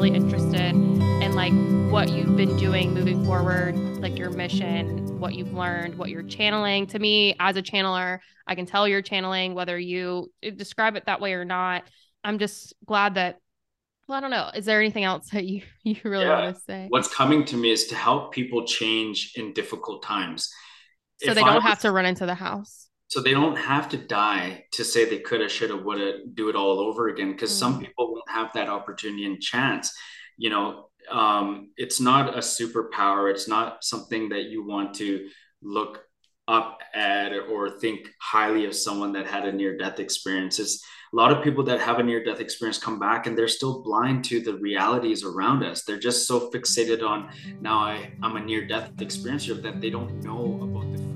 really interested in like what you've been doing moving forward, like your mission, what you've learned, what you're channeling. To me, as a channeler, I can tell you're channeling whether you eh, describe it that way or not. I'm just glad that well, I don't know. Is there anything else that you you really yeah. want to say? What's coming to me is to help people change in difficult times. So if they don't was, have to run into the house. So they don't have to die to say they could have, should have, would have, do it all over again. Because mm. some people won't have that opportunity and chance. You know, um, it's not a superpower. It's not something that you want to look up at or think highly of someone that had a near death experience. It's, a lot of people that have a near death experience come back and they're still blind to the realities around us. They're just so fixated on now I, I'm a near death experiencer that they don't know about the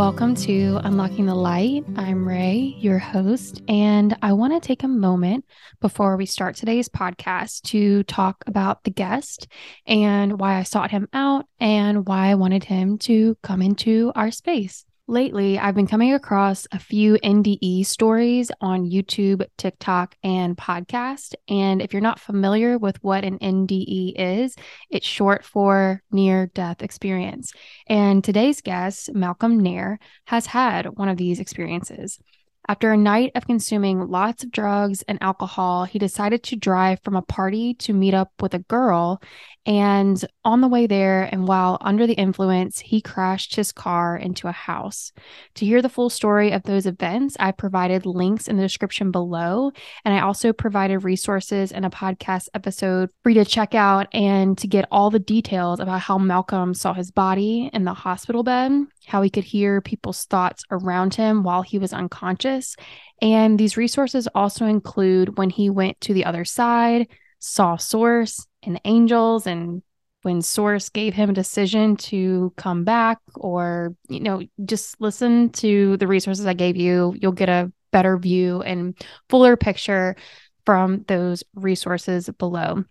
Welcome to Unlocking the Light. I'm Ray, your host, and I want to take a moment before we start today's podcast to talk about the guest and why I sought him out and why I wanted him to come into our space. Lately, I've been coming across a few NDE stories on YouTube, TikTok, and podcast. And if you're not familiar with what an NDE is, it's short for near death experience. And today's guest, Malcolm Nair, has had one of these experiences. After a night of consuming lots of drugs and alcohol, he decided to drive from a party to meet up with a girl and on the way there, and while under the influence, he crashed his car into a house. To hear the full story of those events, I provided links in the description below. And I also provided resources and a podcast episode for you to check out and to get all the details about how Malcolm saw his body in the hospital bed, how he could hear people's thoughts around him while he was unconscious. And these resources also include when he went to the other side, saw Source, and angels and when source gave him a decision to come back or you know just listen to the resources i gave you you'll get a better view and fuller picture from those resources below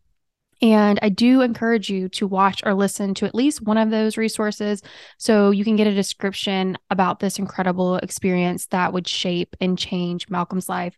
and I do encourage you to watch or listen to at least one of those resources so you can get a description about this incredible experience that would shape and change Malcolm's life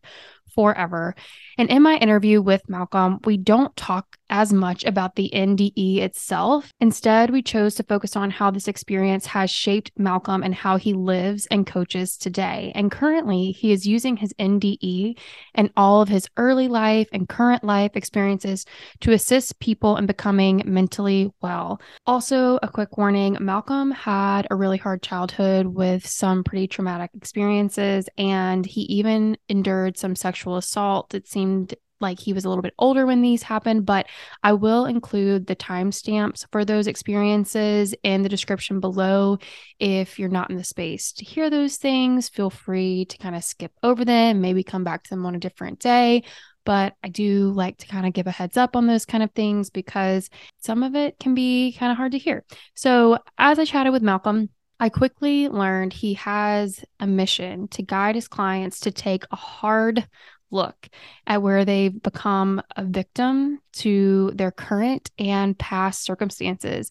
forever. And in my interview with Malcolm, we don't talk as much about the NDE itself. Instead, we chose to focus on how this experience has shaped Malcolm and how he lives and coaches today. And currently, he is using his NDE and all of his early life and current life experiences to assist people in becoming mentally well. Also, a quick warning Malcolm had a really hard childhood with some pretty traumatic experiences, and he even endured some sexual assault. It seemed like he was a little bit older when these happened, but I will include the timestamps for those experiences in the description below. If you're not in the space to hear those things, feel free to kind of skip over them, maybe come back to them on a different day. But I do like to kind of give a heads up on those kind of things because some of it can be kind of hard to hear. So, as I chatted with Malcolm, I quickly learned he has a mission to guide his clients to take a hard look at where they've become a victim to their current and past circumstances.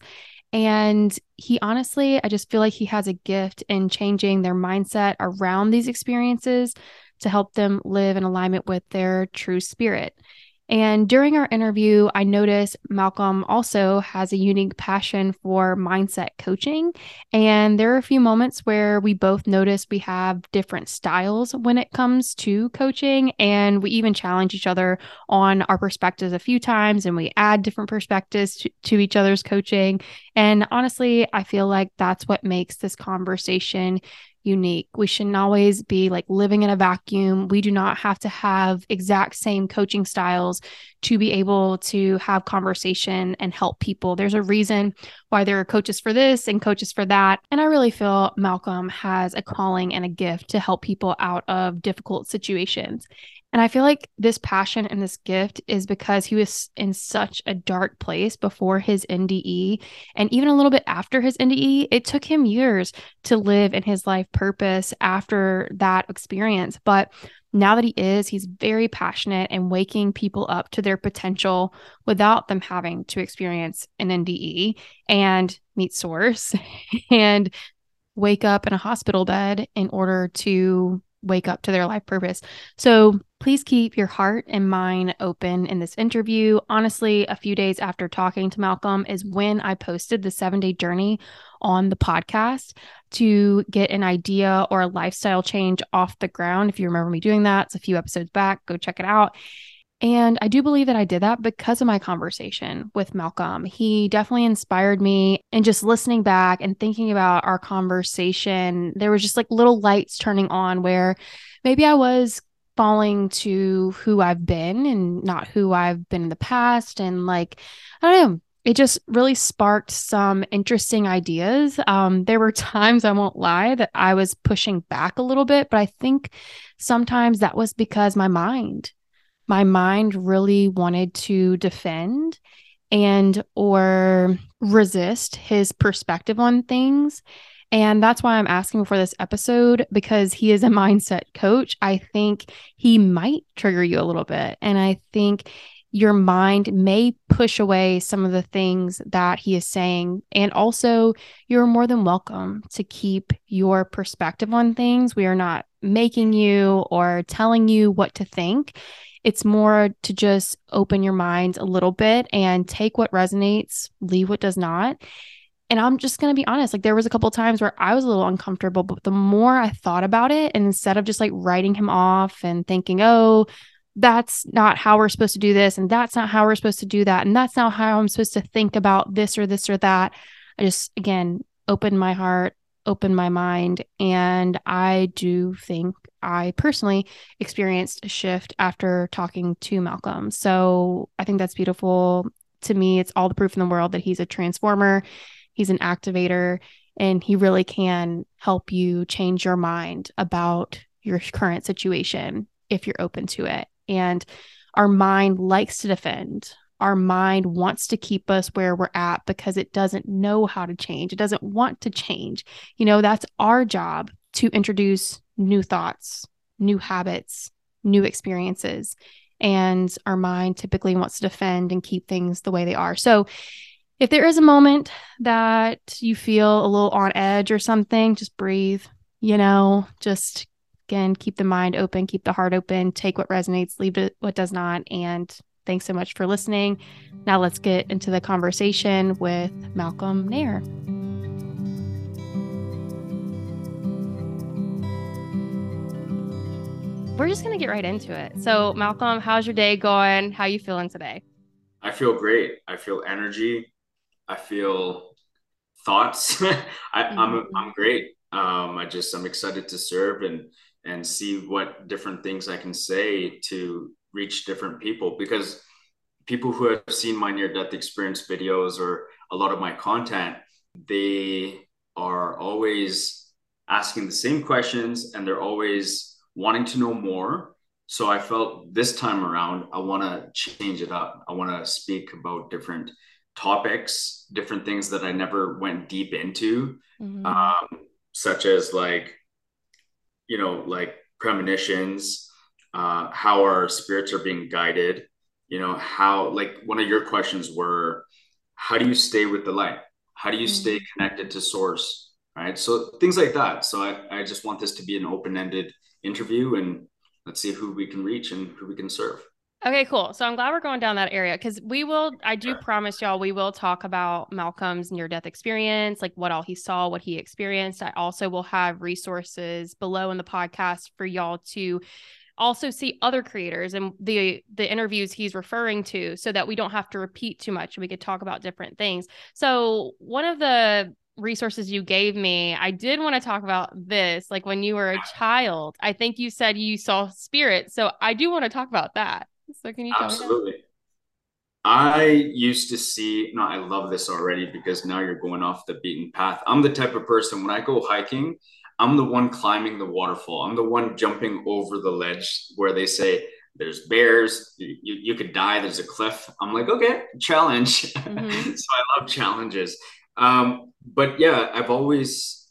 And he honestly, I just feel like he has a gift in changing their mindset around these experiences to help them live in alignment with their true spirit. And during our interview, I noticed Malcolm also has a unique passion for mindset coaching. And there are a few moments where we both notice we have different styles when it comes to coaching. And we even challenge each other on our perspectives a few times and we add different perspectives to, to each other's coaching. And honestly, I feel like that's what makes this conversation unique. We shouldn't always be like living in a vacuum. We do not have to have exact same coaching styles to be able to have conversation and help people. There's a reason why there are coaches for this and coaches for that. And I really feel Malcolm has a calling and a gift to help people out of difficult situations. And I feel like this passion and this gift is because he was in such a dark place before his NDE. And even a little bit after his NDE, it took him years to live in his life purpose after that experience. But now that he is, he's very passionate and waking people up to their potential without them having to experience an NDE and meet source and wake up in a hospital bed in order to wake up to their life purpose. So please keep your heart and mind open in this interview. Honestly, a few days after talking to Malcolm is when I posted the seven day journey on the podcast to get an idea or a lifestyle change off the ground. If you remember me doing that, it's a few episodes back. Go check it out. And I do believe that I did that because of my conversation with Malcolm. He definitely inspired me. And just listening back and thinking about our conversation, there was just like little lights turning on where maybe I was falling to who I've been and not who I've been in the past. And like, I don't know, it just really sparked some interesting ideas. Um, there were times, I won't lie, that I was pushing back a little bit, but I think sometimes that was because my mind my mind really wanted to defend and or resist his perspective on things and that's why I'm asking for this episode because he is a mindset coach. I think he might trigger you a little bit. And I think your mind may push away some of the things that he is saying. And also, you're more than welcome to keep your perspective on things. We are not making you or telling you what to think. It's more to just open your mind a little bit and take what resonates, leave what does not. And I'm just going to be honest, like there was a couple times where I was a little uncomfortable, but the more I thought about it and instead of just like writing him off and thinking, "Oh, that's not how we're supposed to do this and that's not how we're supposed to do that and that's not how I'm supposed to think about this or this or that." I just again opened my heart, opened my mind, and I do think I personally experienced a shift after talking to Malcolm. So I think that's beautiful. To me, it's all the proof in the world that he's a transformer, he's an activator, and he really can help you change your mind about your current situation if you're open to it. And our mind likes to defend. Our mind wants to keep us where we're at because it doesn't know how to change. It doesn't want to change. You know, that's our job to introduce new thoughts, new habits, new experiences. And our mind typically wants to defend and keep things the way they are. So, if there is a moment that you feel a little on edge or something, just breathe, you know, just again, keep the mind open, keep the heart open, take what resonates, leave what does not. And thanks so much for listening. Now, let's get into the conversation with Malcolm Nair. We're just gonna get right into it. So, Malcolm, how's your day going? How you feeling today? I feel great. I feel energy. I feel thoughts. I, am I'm, mm-hmm. I'm great. Um, I just I'm excited to serve and and see what different things I can say to reach different people because people who have seen my near death experience videos or a lot of my content, they are always asking the same questions and they're always wanting to know more. So I felt this time around, I want to change it up. I want to speak about different topics, different things that I never went deep into, mm-hmm. um, such as like, you know, like premonitions, uh, how our spirits are being guided, you know, how, like, one of your questions were, how do you stay with the light? How do you mm-hmm. stay connected to source? Right. So things like that. So I, I just want this to be an open ended interview and let's see who we can reach and who we can serve. Okay, cool. So I'm glad we're going down that area because we will, I do promise y'all, we will talk about Malcolm's near death experience, like what all he saw, what he experienced. I also will have resources below in the podcast for y'all to also see other creators and the the interviews he's referring to so that we don't have to repeat too much and we could talk about different things. So one of the resources you gave me, I did want to talk about this. Like when you were a child, I think you said you saw spirits. So I do want to talk about that. So can you Absolutely. I used to see, no, I love this already because now you're going off the beaten path. I'm the type of person when I go hiking, I'm the one climbing the waterfall. I'm the one jumping over the ledge where they say there's bears, you, you could die, there's a cliff. I'm like, okay, challenge. Mm-hmm. so I love challenges. Um, but yeah, I've always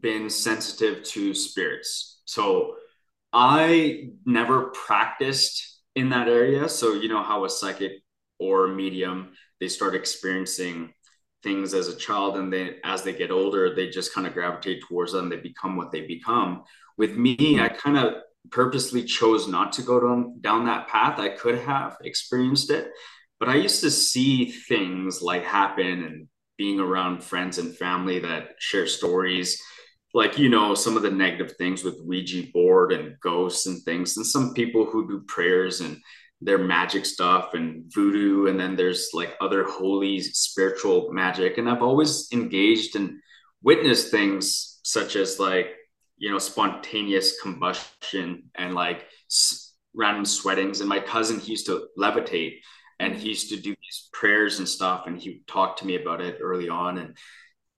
been sensitive to spirits. So I never practiced in that area. So, you know, how a psychic or medium, they start experiencing things as a child and then as they get older they just kind of gravitate towards them they become what they become with me i kind of purposely chose not to go down, down that path i could have experienced it but i used to see things like happen and being around friends and family that share stories like you know some of the negative things with ouija board and ghosts and things and some people who do prayers and their magic stuff and voodoo and then there's like other holy spiritual magic. And i've always engaged and witnessed things such as like you know spontaneous combustion and like random sweatings. And my cousin he used to levitate and he used to do these prayers and stuff and he talked to me about it early on and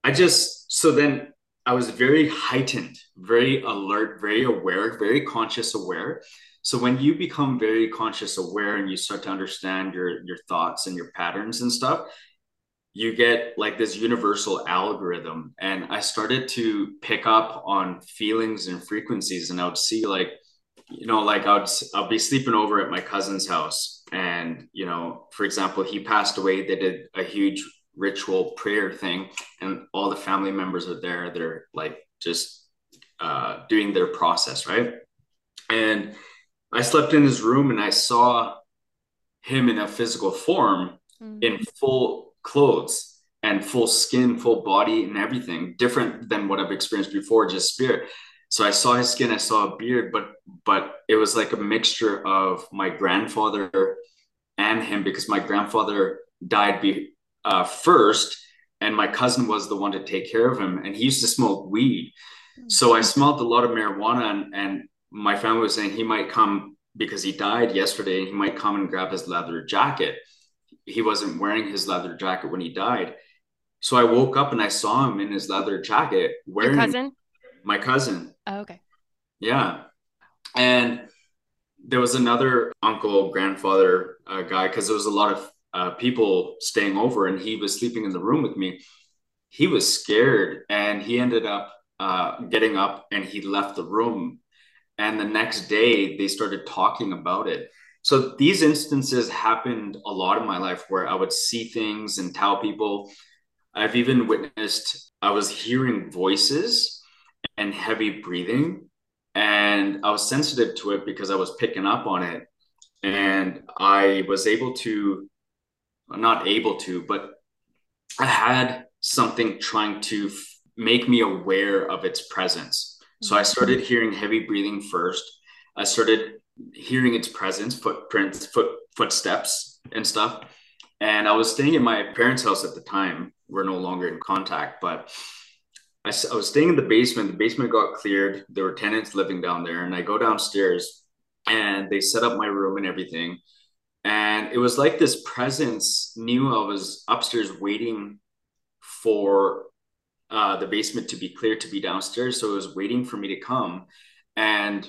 i just so then i was very heightened very alert very aware very conscious aware. So when you become very conscious aware and you start to understand your your thoughts and your patterns and stuff you get like this universal algorithm. And i started to pick up on feelings and frequencies and i would see like you know like i would i'll be sleeping over at my cousin's house and you know for example he passed away they did a huge ritual prayer thing and all the family members are there they're like just uh, doing their process right and I slept in his room and I saw him in a physical form mm-hmm. in full clothes and full skin, full body, and everything different than what I've experienced before, just spirit. So I saw his skin, I saw a beard, but but it was like a mixture of my grandfather and him because my grandfather died be, uh, first, and my cousin was the one to take care of him, and he used to smoke weed. So I smelled a lot of marijuana, and, and my family was saying he might come because he died yesterday. and He might come and grab his leather jacket. He wasn't wearing his leather jacket when he died. So I woke up and I saw him in his leather jacket wearing Your cousin. My cousin. Oh, okay. Yeah, and there was another uncle, grandfather uh, guy because there was a lot of uh, people staying over, and he was sleeping in the room with me. He was scared, and he ended up uh, getting up and he left the room and the next day they started talking about it so these instances happened a lot in my life where i would see things and tell people i've even witnessed i was hearing voices and heavy breathing and i was sensitive to it because i was picking up on it and i was able to not able to but i had something trying to f- make me aware of its presence so I started mm-hmm. hearing heavy breathing first. I started hearing its presence, footprints, foot footsteps and stuff. And I was staying in my parents' house at the time. We're no longer in contact, but I, I was staying in the basement. The basement got cleared. There were tenants living down there, and I go downstairs, and they set up my room and everything. And it was like this presence knew I was upstairs waiting for uh, the basement to be cleared to be downstairs. So it was waiting for me to come. And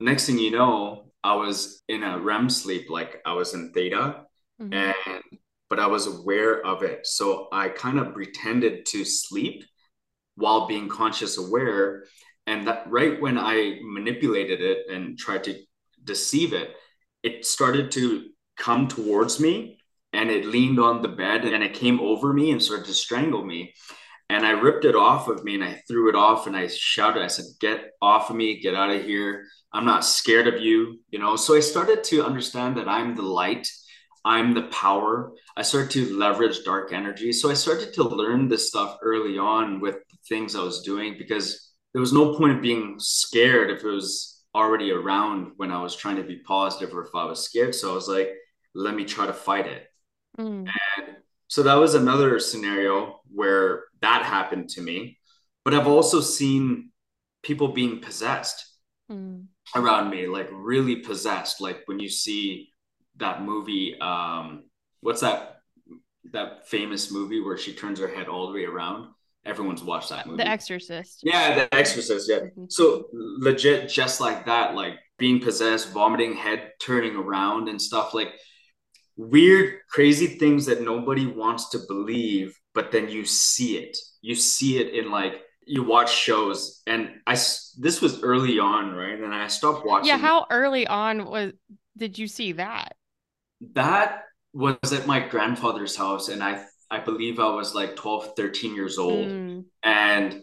next thing you know, I was in a REM sleep, like I was in theta, mm-hmm. and but I was aware of it. So I kind of pretended to sleep while being conscious aware. And that right when I manipulated it and tried to deceive it, it started to come towards me and it leaned on the bed and it came over me and started to strangle me and I ripped it off of me and I threw it off and I shouted, I said, Get off of me, get out of here. I'm not scared of you. You know, so I started to understand that I'm the light, I'm the power. I started to leverage dark energy. So I started to learn this stuff early on with things I was doing because there was no point of being scared if it was already around when I was trying to be positive or if I was scared. So I was like, let me try to fight it. Mm. And so that was another scenario where that happened to me. But I've also seen people being possessed mm. around me, like really possessed. Like when you see that movie, um, what's that that famous movie where she turns her head all the way around? Everyone's watched that movie. The Exorcist. Yeah, The Exorcist. Yeah. Mm-hmm. So legit, just like that, like being possessed, vomiting, head turning around, and stuff like weird, crazy things that nobody wants to believe, but then you see it. You see it in like you watch shows, and I this was early on, right? And I stopped watching. Yeah, how early on was did you see that? That was at my grandfather's house, and I I believe I was like 12, 13 years old, mm. and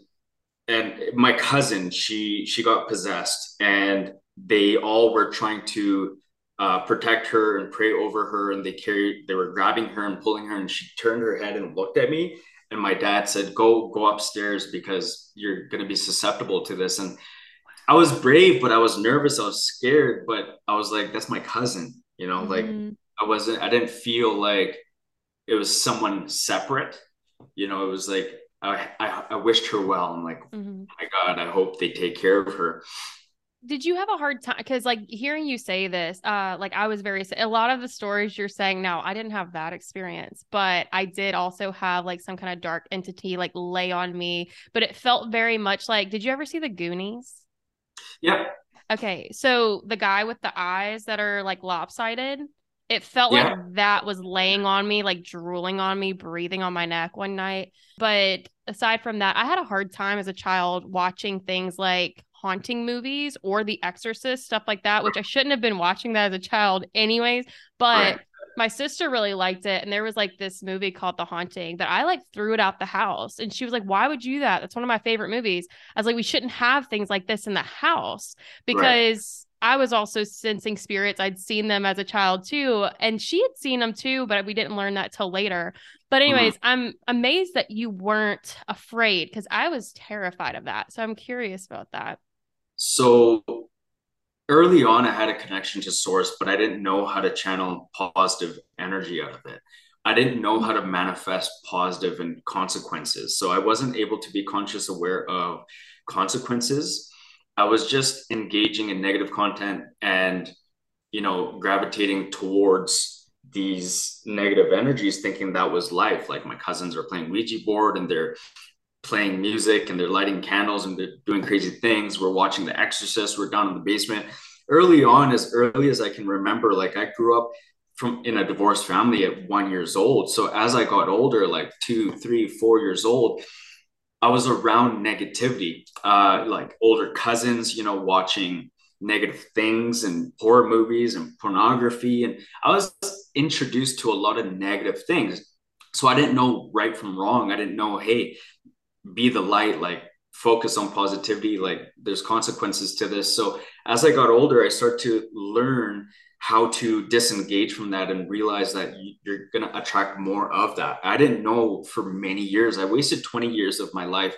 and my cousin, she she got possessed, and they all were trying to uh, protect her and pray over her, and they carried, they were grabbing her and pulling her, and she turned her head and looked at me, and my dad said, "Go go upstairs because you're going to be susceptible to this." And I was brave, but I was nervous. I was scared, but I was like, "That's my cousin," you know. Mm-hmm. Like I wasn't. I didn't feel like it was someone separate. You know, it was like I, I, I wished her well. I'm like, mm-hmm. my God, I hope they take care of her. Did you have a hard time? Because like hearing you say this, uh, like I was very a lot of the stories you're saying now, I didn't have that experience, but I did also have like some kind of dark entity like lay on me. But it felt very much like. Did you ever see the Goonies? Yeah. Okay, so the guy with the eyes that are like lopsided. It felt yeah. like that was laying on me, like drooling on me, breathing on my neck one night. But aside from that, I had a hard time as a child watching things like haunting movies or The Exorcist, stuff like that, which I shouldn't have been watching that as a child, anyways. But my sister really liked it. And there was like this movie called The Haunting that I like threw it out the house. And she was like, Why would you do that? That's one of my favorite movies. I was like, We shouldn't have things like this in the house because. I was also sensing spirits. I'd seen them as a child too, and she had seen them too, but we didn't learn that till later. But mm-hmm. anyways, mm-hmm. I'm amazed that you weren't afraid because I was terrified of that. So I'm curious about that. So early on, I had a connection to source, but I didn't know how to channel positive energy out of it. I didn't know how to manifest positive and consequences. So I wasn't able to be conscious aware of consequences I was just engaging in negative content and, you know, gravitating towards these negative energies, thinking that was life. Like my cousins are playing Ouija board and they're playing music and they're lighting candles and they're doing crazy things. We're watching The Exorcist. We're down in the basement. Early on, as early as I can remember, like I grew up from in a divorced family at one years old. So as I got older, like two, three, four years old, I was around negativity, uh, like older cousins, you know, watching negative things and horror movies and pornography. And I was introduced to a lot of negative things. So I didn't know right from wrong. I didn't know, hey, be the light, like focus on positivity, like there's consequences to this. So as I got older, I start to learn how to disengage from that and realize that you're going to attract more of that. I didn't know for many years. I wasted 20 years of my life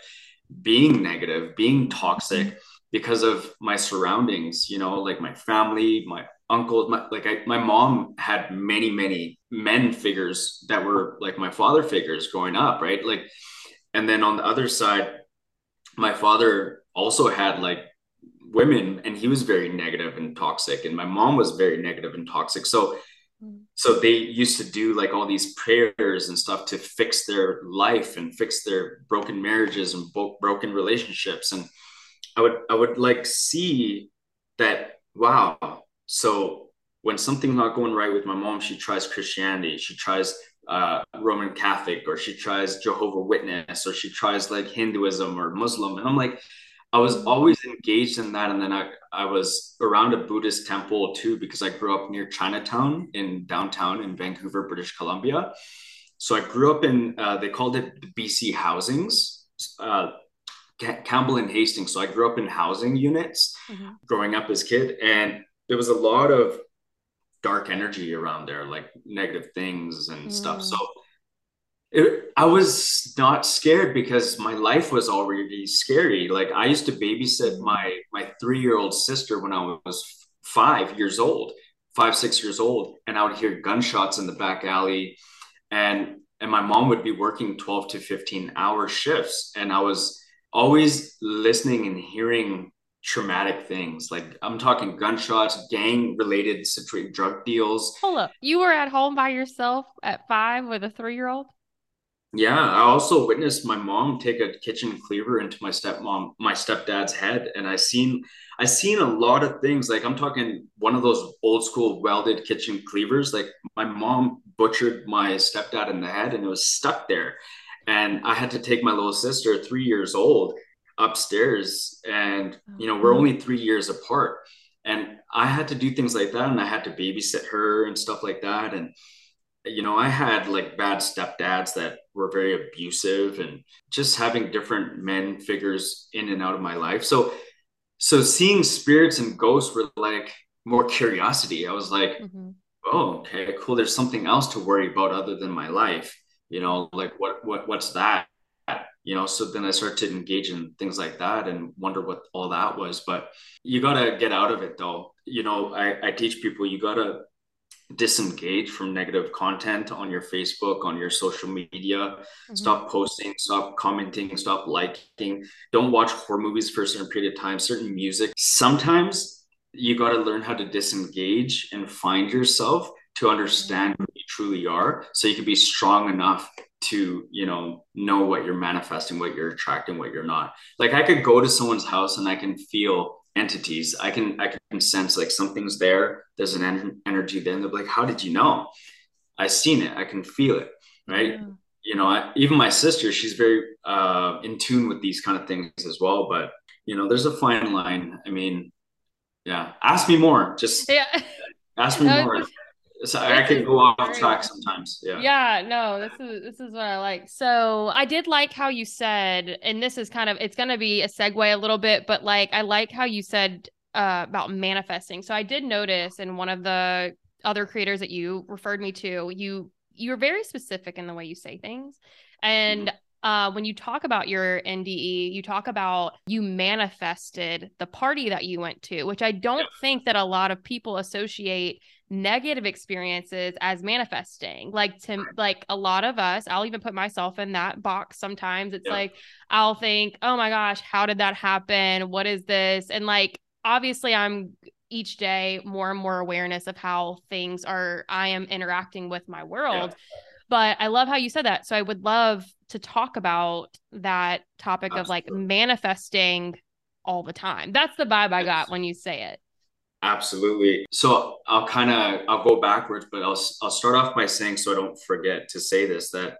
being negative, being toxic because of my surroundings, you know, like my family, my uncles, my, like I, my mom had many, many men figures that were like my father figures growing up, right? Like, and then on the other side, my father also had like women and he was very negative and toxic and my mom was very negative and toxic. So so they used to do like all these prayers and stuff to fix their life and fix their broken marriages and bo- broken relationships. And i would i would like see that wow so when something's not going right with my mom she tries christianity she tries uh, roman catholic or she tries jehovah witness or she tries like hinduism or muslim. And i'm like I was always engaged in that. And then I, I was around a Buddhist temple too, because I grew up near Chinatown in downtown in Vancouver, British Columbia. So I grew up in, uh, they called it the BC housings, uh, Campbell and Hastings. So I grew up in housing units mm-hmm. growing up as kid. And there was a lot of dark energy around there, like negative things and mm. stuff. So it, I was not scared because my life was already scary. Like I used to babysit my my three year old sister when I was five years old, five six years old, and I would hear gunshots in the back alley, and and my mom would be working twelve to fifteen hour shifts, and I was always listening and hearing traumatic things. Like I'm talking gunshots, gang related drug deals. Hold up, you were at home by yourself at five with a three year old. Yeah, I also witnessed my mom take a kitchen cleaver into my stepmom, my stepdad's head, and I seen I seen a lot of things. Like I'm talking one of those old school welded kitchen cleavers. Like my mom butchered my stepdad in the head, and it was stuck there. And I had to take my little sister, three years old, upstairs, and oh, you know we're only three years apart, and I had to do things like that, and I had to babysit her and stuff like that, and you know, I had like bad stepdads that were very abusive and just having different men figures in and out of my life. So, so seeing spirits and ghosts were like more curiosity. I was like, mm-hmm. oh, okay, cool. There's something else to worry about other than my life. You know, like what, what, what's that? You know, so then I started to engage in things like that and wonder what all that was. But you got to get out of it though. You know, I, I teach people you got to disengage from negative content on your Facebook, on your social media. Mm-hmm. Stop posting, stop commenting, stop liking. Don't watch horror movies for a certain period of time, certain music. Sometimes you got to learn how to disengage and find yourself to understand who you truly are so you can be strong enough to you know know what you're manifesting what you're attracting what you're not like i could go to someone's house and i can feel entities i can i can sense like something's there there's an en- energy there and they're like how did you know? I seen it i can feel it right? Yeah. you know I, even my sister she's very uh in tune with these kind of things as well but you know there's a fine line. I mean yeah ask me more just yeah. ask me more so I can go off track sometimes. Yeah. Yeah, no, this is this is what I like. So I did like how you said, and this is kind of it's gonna be a segue a little bit, but like I like how you said uh, about manifesting. So I did notice in one of the other creators that you referred me to, you you're very specific in the way you say things. And mm-hmm. Uh, when you talk about your NDE, you talk about you manifested the party that you went to, which I don't yeah. think that a lot of people associate negative experiences as manifesting. Like to like a lot of us i'll even put myself in that box sometimes. It's yeah. like i'll think oh my gosh how did that happen? What is this? And like obviously i'm each day more and more awareness of how things are i am interacting with my world. Yeah. but i love how you said that. So i would love to talk about that topic Absolutely. of like manifesting all the time. That's the vibe i got when you say it Absolutely. So I'll kind of I'll go backwards, but I'll I'll start off by saying so I don't forget to say this that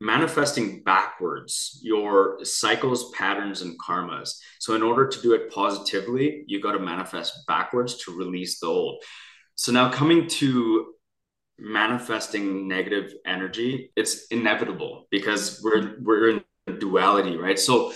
manifesting backwards your cycles, patterns, and karmas. So in order to do it positively, you got to manifest backwards to release the old. So now coming to manifesting negative energy, it's inevitable because we're we're in duality, right? So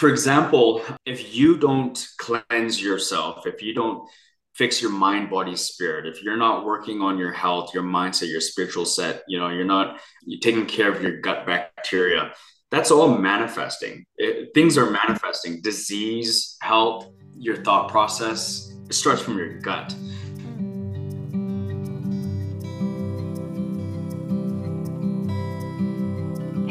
for example, if you don't cleanse yourself, if you don't fix your mind, body, spirit, if you're not working on your health, your mindset, your spiritual set, you know, you're not you're taking care of your gut bacteria, that's all manifesting. It, things are manifesting. Disease, health, your thought process, it starts from your gut.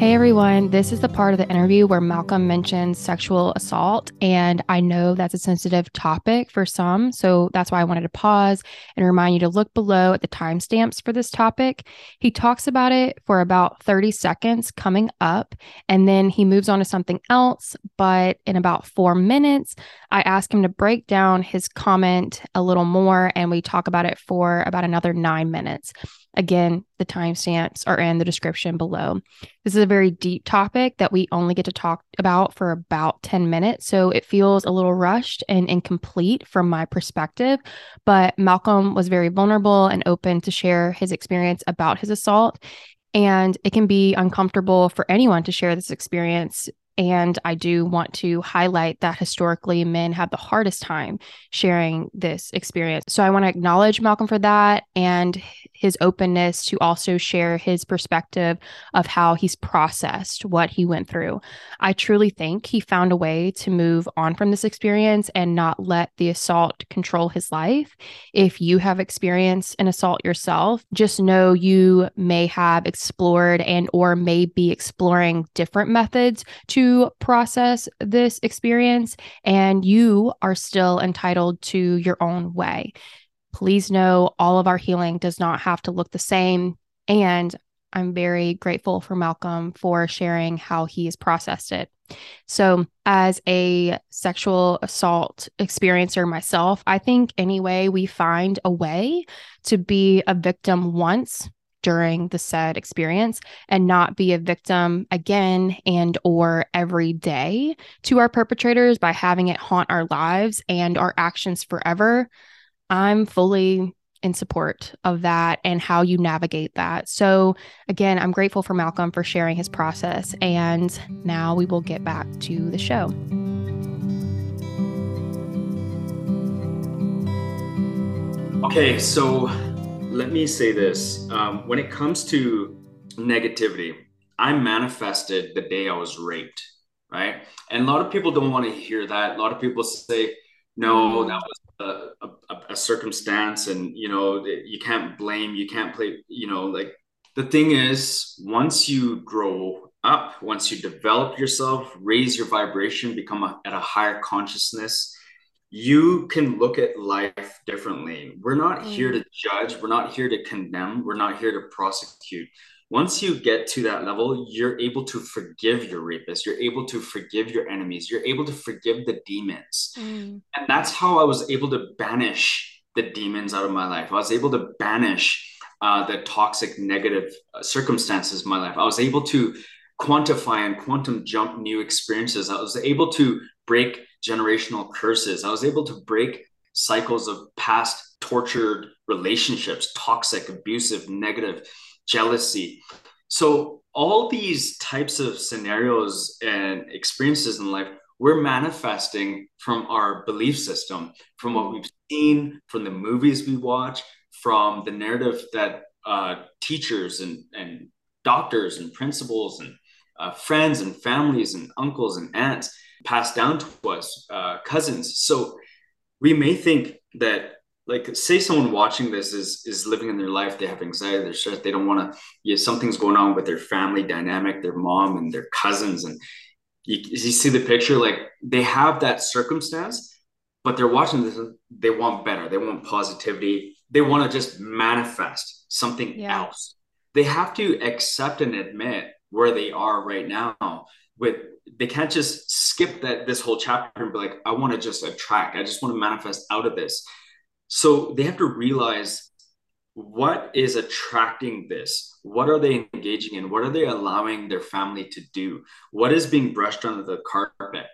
Hey everyone, this is the part of the interview where Malcolm mentions sexual assault. And I know that's a sensitive topic for some. So that's why I wanted to pause and remind you to look below at the timestamps for this topic. He talks about it for about 30 seconds coming up, and then he moves on to something else. But in about four minutes, I ask him to break down his comment a little more, and we talk about it for about another nine minutes. Again, the timestamps are in the description below. This is a very deep topic that we only get to talk about for about 10 minutes. So it feels a little rushed and incomplete from my perspective. But Malcolm was very vulnerable and open to share his experience about his assault. And it can be uncomfortable for anyone to share this experience and I do want to highlight that historically men have the hardest time sharing this experience. So I want to acknowledge Malcolm for that and his openness to also share his perspective of how he's processed what he went through. I truly think he found a way to move on from this experience and not let the assault control his life. If you have experienced an assault yourself, just know you may have explored and or may be exploring different methods to process this experience, and you are still entitled to your own way. Please know all of our healing does not have to look the same. And I'm very grateful for Malcolm for sharing how he has processed it. So, as a sexual assault experiencer myself, I think anyway, we find a way to be a victim once during the said experience and not be a victim again and or every day to our perpetrators by having it haunt our lives and our actions forever i'm fully in support of that and how you navigate that. So, again, I'm grateful for Malcolm for sharing his process. And now we will get back to the show. Okay, so let me say this. Um, when it comes to negativity, I manifested the day I was raped, right? And a lot of people don't want to hear that. A lot of people say, no, that was a, a, a, circumstance and you know you can't blame you can't play you know like the thing is once you grow up once you develop yourself raise your vibration become a, at a higher consciousness you can look at life differently we're not mm. here to judge we're not here to condemn we're not here to prosecute once you get to that level, you're able to forgive your rapist. You're able to forgive your enemies. You're able to forgive the demons. Mm. And that's how I was able to banish the demons out of my life. I was able to banish uh, the toxic, negative uh, circumstances in my life. I was able to quantify and quantum jump new experiences. I was able to break generational curses. I was able to break cycles of past tortured relationships, toxic, abusive, negative jealousy. So, all these types of scenarios and experiences in life, we're manifesting from our belief system, from what we've seen, from the movies we watch, from the narrative that uh, teachers and, and doctors and principals and uh, friends and families and uncles and aunts pass down to us, uh, cousins. So we may think that like say someone watching this is is living in their life they have anxiety they're stressed they don't want to yeah something's going on with their family dynamic their mom and their cousins and you, you see the picture like they have that circumstance but they're watching this they want better they want positivity they want to just manifest something yeah. else they have to accept and admit where they are right now with they can't just skip that this whole chapter and be like i want to just attract i just want to manifest out of this so they have to realize what is attracting this? What are they engaging in? What are they allowing their family to do? What is being brushed under the carpet?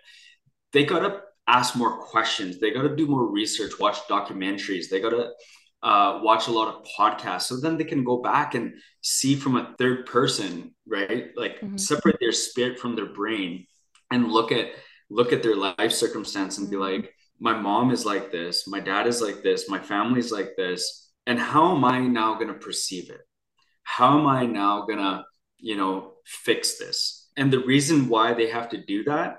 They got to ask more questions. They got to do more research, watch documentaries. They got to uh, watch a lot of podcasts. So then they can go back and see from a third person, right? Like mm-hmm. separate their spirit from their brain and look at look at their life circumstance and mm-hmm. be like, my mom is like this, my dad is like this, my family's like this. And how am I now going to perceive it? How am I now going to, you know, fix this? And the reason why they have to do that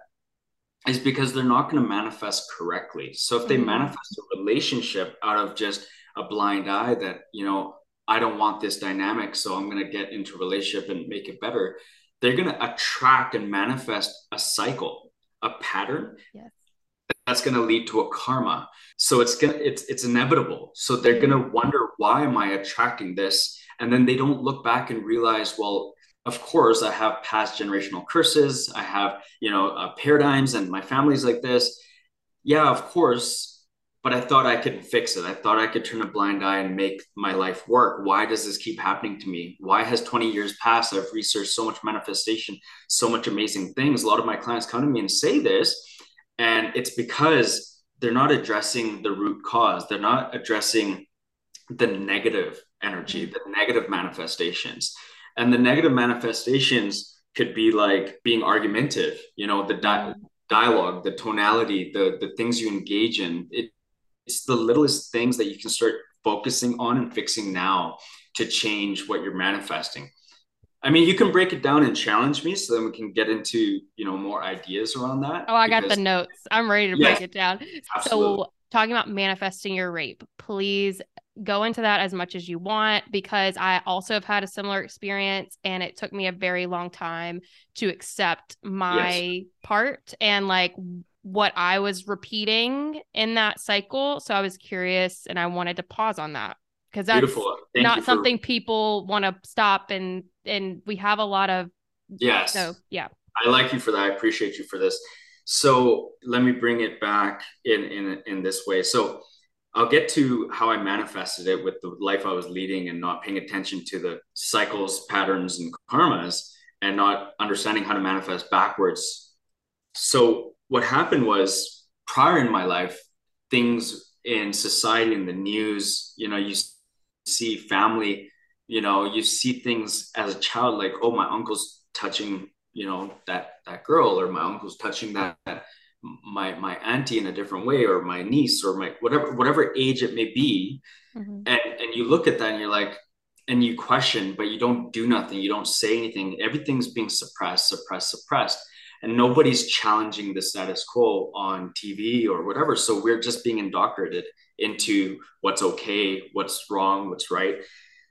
is because they're not going to manifest correctly. So if they mm-hmm. manifest a relationship out of just a blind eye that, you know, I don't want this dynamic, so I'm going to get into a relationship and make it better, they're going to attract and manifest a cycle, a pattern yes. that's going to lead to a karma. So it's going to it's it's inevitable. So they're going to wonder why am i attracting this? And then they don't look back and realize well of course i have past generational curses. I have you know uh, paradigms and my family's like this. Yeah of course but i thought i could fix it. I thought i could turn a blind eye and make my life work. Why does this keep happening to me? Why has 20 years passed? I've researched so much manifestation so much amazing things. A lot of my clients come to me and say this and it's because they're not addressing the root cause. They're not addressing the negative energy, mm-hmm. the negative manifestations. And the negative manifestations could be like being argumentative, you know, the di- mm-hmm. dialogue, the tonality, the, the things you engage in. It, it's the littlest things that you can start focusing on and fixing now to change what you're manifesting. I mean, you can break it down and challenge me so then we can get into, you know, more ideas around that. Oh, I got the notes. I'm ready to break it down. Absolutely. So, talking about manifesting your rape, please go into that as much as you want because I also have had a similar experience and it took me a very long time to accept my yes. part and like what I was repeating in that cycle. So I was curious and I wanted to pause on that because that's not something people want to stop and and we have a lot of yes. so yeah. I like you for that. I appreciate you for this. So let me bring it back in in in this way. So i'll get to how i manifested it with the life i was leading and not paying attention to the cycles patterns and karmas and not understanding how to manifest backwards. So what happened was prior in my life things in society and the news you know you see family you know you see things as a child like oh my uncle's touching you know that that girl or my uncle's touching that, that my my auntie in a different way or my niece or my whatever whatever age it may be. Mm-hmm. and and you look at that and you're like and you question but you don't do nothing. You don't say anything. Everything's being suppressed suppressed suppressed and nobody's challenging the status quo on TV or whatever so we're just being indoctrinated into what's okay what's wrong what's right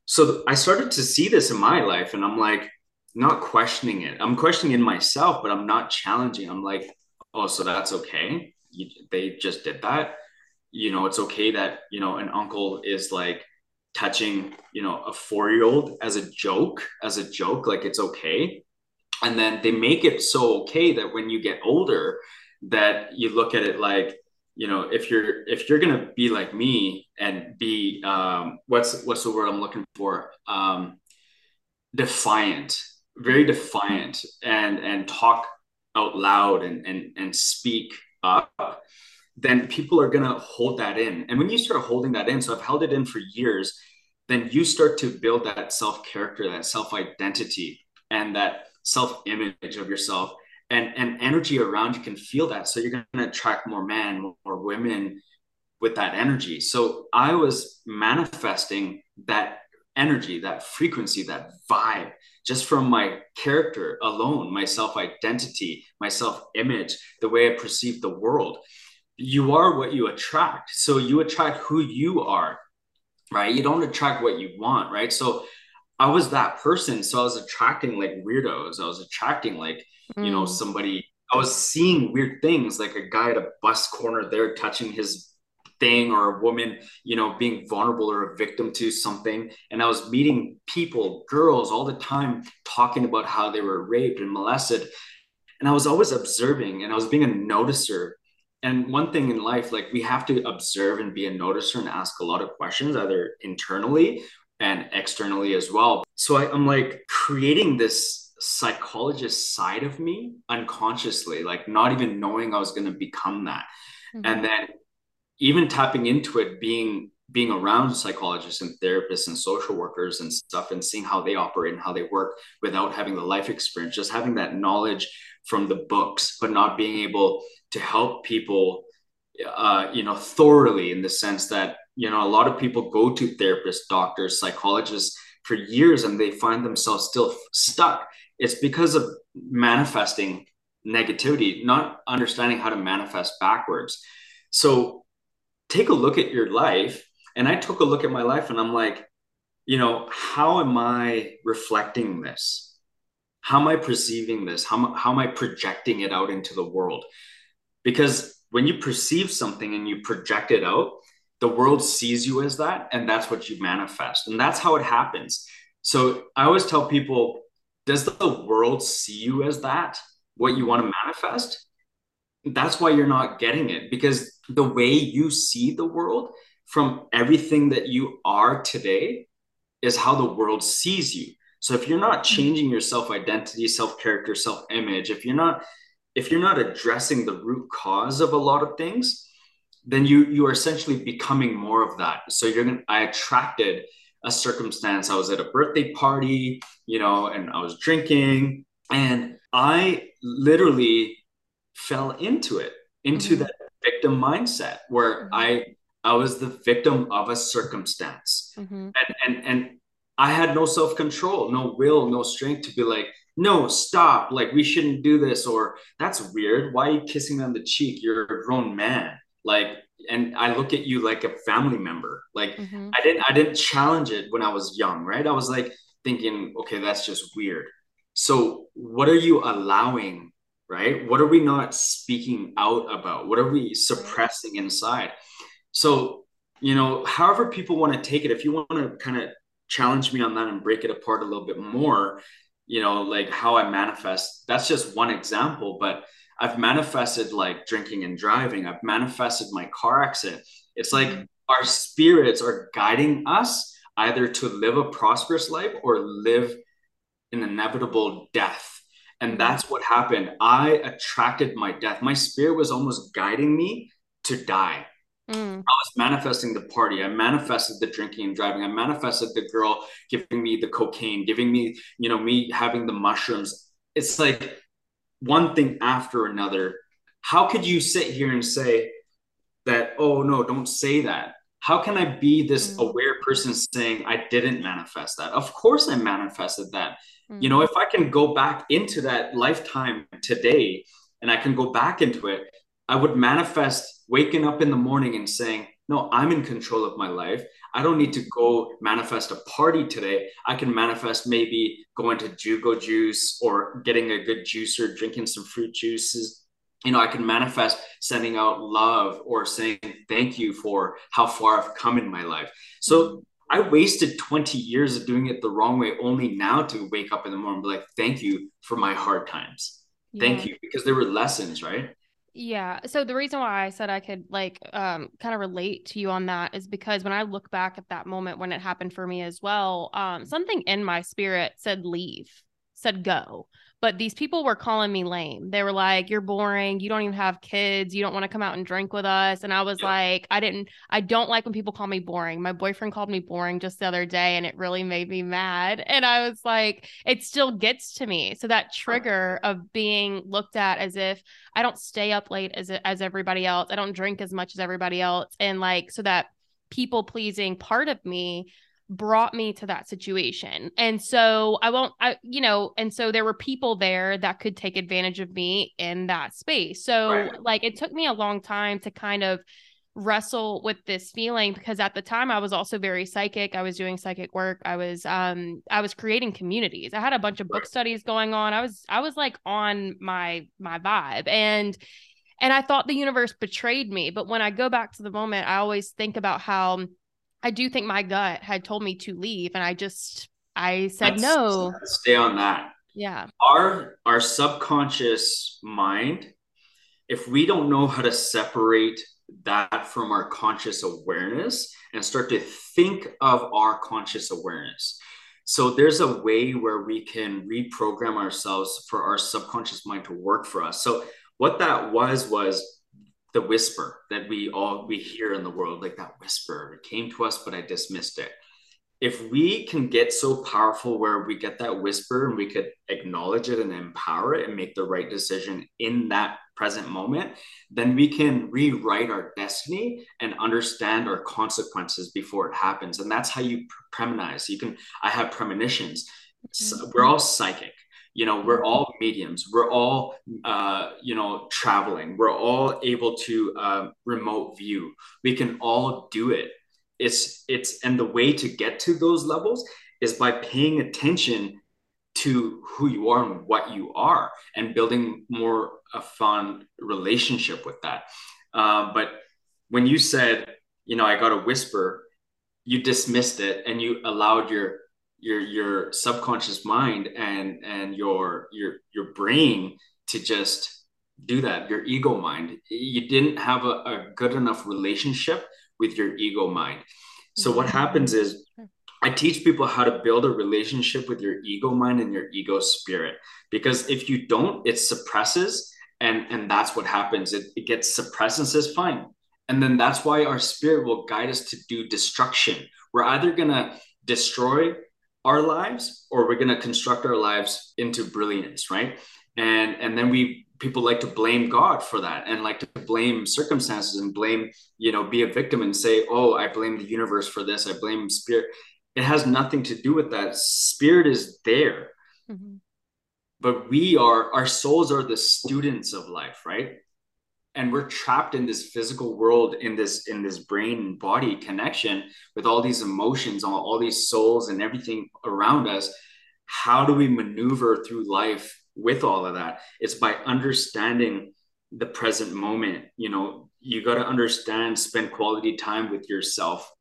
so I started to see this in my life and I'm like not questioning it I'm questioning in myself but I'm not challenging I'm like oh, so that's okay. You, they just did that. You know, it's okay that, you know, an uncle is like touching, you know, a four year old as a joke, as a joke, like it's okay. And then they make it so okay that when you get older, that you look at it like, you know, if you're if you're gonna be like me and be um, what's what's the word I'm looking for? Um, defiant, very defiant, and and talk out loud and and and speak up then people are to hold that in and when you start holding that in so i've held it in for years then you start to build that self character that self identity and that self image of yourself and and energy around you can feel that so you're going to attract more men more women with that energy so i was manifesting that energy that frequency that vibe just from my character alone, my self identity, my self image, the way I perceive the world. You are what you attract. So you attract who you are, right? You don't attract what you want, right? So I was that person. So I was attracting like weirdos. I was attracting like, mm. you know, mm. somebody, I was seeing weird things like a guy at a bus corner there touching his thing or a woman, you know, being vulnerable or a victim to something. And I was meeting people, girls all the time talking about how they were raped and molested. And I was always observing and I was being a noticer. And one thing in life, like we have to observe and be a noticer and ask a lot of questions, either internally and externally as well. So I, I'm like creating this psychologist side of me unconsciously, like not even knowing I was going to become that. Mm-hmm. And then even tapping into it being being around psychologists and therapists and social workers and stuff and seeing how they operate and how they work without having the life experience just having that knowledge from the books but not being able to help people uh, you know thoroughly in the sense that you know a lot of people go to therapists doctors psychologists for years and they find themselves still stuck it's because of manifesting negativity not understanding how to manifest backwards so take a look at your life. And I took a look at my life and I'm like, you know, how am I reflecting this? How am I perceiving this? How, how am I projecting it out into the world? Because when you perceive something and you project it out, the world sees you as that, and that's what you manifest. And that's how it happens. So I always tell people, does the world see you as that? What you want to manifest? that's why you're not getting it because the way you see the world from everything that you are today is how the world sees you so if you're not changing your self identity self character self image if you're not if you're not addressing the root cause of a lot of things then you you are essentially becoming more of that so you're gonna i attracted a circumstance i was at a birthday party you know and i was drinking and i literally fell into it, into mm-hmm. that victim mindset where mm-hmm. I I was the victim of a circumstance. Mm-hmm. And and and I had no self-control, no will, no strength to be like, no, stop, like we shouldn't do this, or that's weird. Why are you kissing me on the cheek? You're a grown man. Like, and I look at you like a family member. Like mm-hmm. I didn't I didn't challenge it when I was young, right? I was like thinking, okay, that's just weird. So what are you allowing right? What are we not speaking out about? What are we suppressing inside? So, you know, however people want to take it, if you want to kind of challenge me on that and break it apart a little bit more, you know, like how I manifest, that's just one example, but I've manifested like drinking and driving. I've manifested my car accident. It's like mm-hmm. our spirits are guiding us either to live a prosperous life or live an inevitable death and that's what happened. I attracted my death. My spirit was almost guiding me to die. Mm. I was manifesting the party. I manifested the drinking and driving. I manifested the girl giving me the cocaine, giving me, you know, me having the mushrooms. It's like one thing after another. How could you sit here and say that, oh, no, don't say that? How can I be this mm. aware person saying I didn't manifest that? Of course, I manifested that. Mm. You know, if I can go back into that lifetime today and I can go back into it, I would manifest waking up in the morning and saying, No, I'm in control of my life. I don't need to go manifest a party today. I can manifest maybe going to Jugo Juice or getting a good juicer, drinking some fruit juices. You know, I can manifest sending out love or saying thank you for how far I've come in my life. So I wasted 20 years of doing it the wrong way only now to wake up in the morning and be like, thank you for my hard times. Yeah. Thank you. Because there were lessons, right? Yeah. So the reason why I said I could like um kind of relate to you on that is because when I look back at that moment when it happened for me as well, um something in my spirit said leave, said go but these people were calling me lame. They were like, "You're boring. You don't even have kids. You don't want to come out and drink with us." And I was yeah. like, "I didn't. I don't like when people call me boring." My boyfriend called me boring just the other day, and it really made me mad. And I was like, "It still gets to me." So that trigger of being looked at as if I don't stay up late as as everybody else. I don't drink as much as everybody else, and like so that people pleasing part of me brought me to that situation. And so I won't, I, you know, and so there were people there that could take advantage of me in that space. So, right. like, it took me a long time to kind of wrestle with this feeling because at the time I was also very psychic. I was doing psychic work. I was um I was creating communities. I had a bunch of book studies going on. I was I was like on my my vibe and and I thought the universe betrayed me. But when I go back to the moment, I always think about how I do think my gut had told me to leave, and I just I said Let's no. Stay on that. Yeah. Our our subconscious mind, if we don't know how to separate that from our conscious awareness and start to think of our conscious awareness. So there's a way where we can reprogram ourselves for our subconscious mind to work for us. So what that was was the whisper that we all we hear in the world like that whisper it came to us but i dismissed it. If we can get so powerful where we get that whisper and we could acknowledge it and empower it and make the right decision in that present moment then we can rewrite our destiny and understand our consequences before it happens. And that's how you premonize you can i have premonitions. Mm-hmm. we're all psychic you know we're all mediums. We're all uh, you know traveling. We're all able to uh, remote view. We can all do it. It's it's and the way to get to those levels is by paying attention to who you are and what you are and building more a fun relationship with that. Uh, but when you said you know i got a whisper you dismissed it and you allowed your your your subconscious mind and and your your your brain to just do that your ego mind. You didn't have a, a good enough relationship with your ego mind. So what mm-hmm. happens is I teach people how to build a relationship with your ego mind and your ego spirit. Because if you don't it suppresses and and that's what happens. It, it gets suppressed and says fine. And then that's why our spirit will guide us to do destruction. We're either going to destroy our lives or we're going to construct our lives into brilliance right? And and then we people like to blame god for that and like to blame circumstances and blame you know be a victim and say oh i blame the universe for this. I blame spirit. It has nothing to do with that. Spirit is there. Mm-hmm. but we are our souls are the students of life right and we're trapped in this physical world in this in this brain and body connection with all these emotions all, all these souls and everything around us. How do we maneuver through life with all of that? It's by understanding the present moment you know? You got to understand spend quality time with yourself.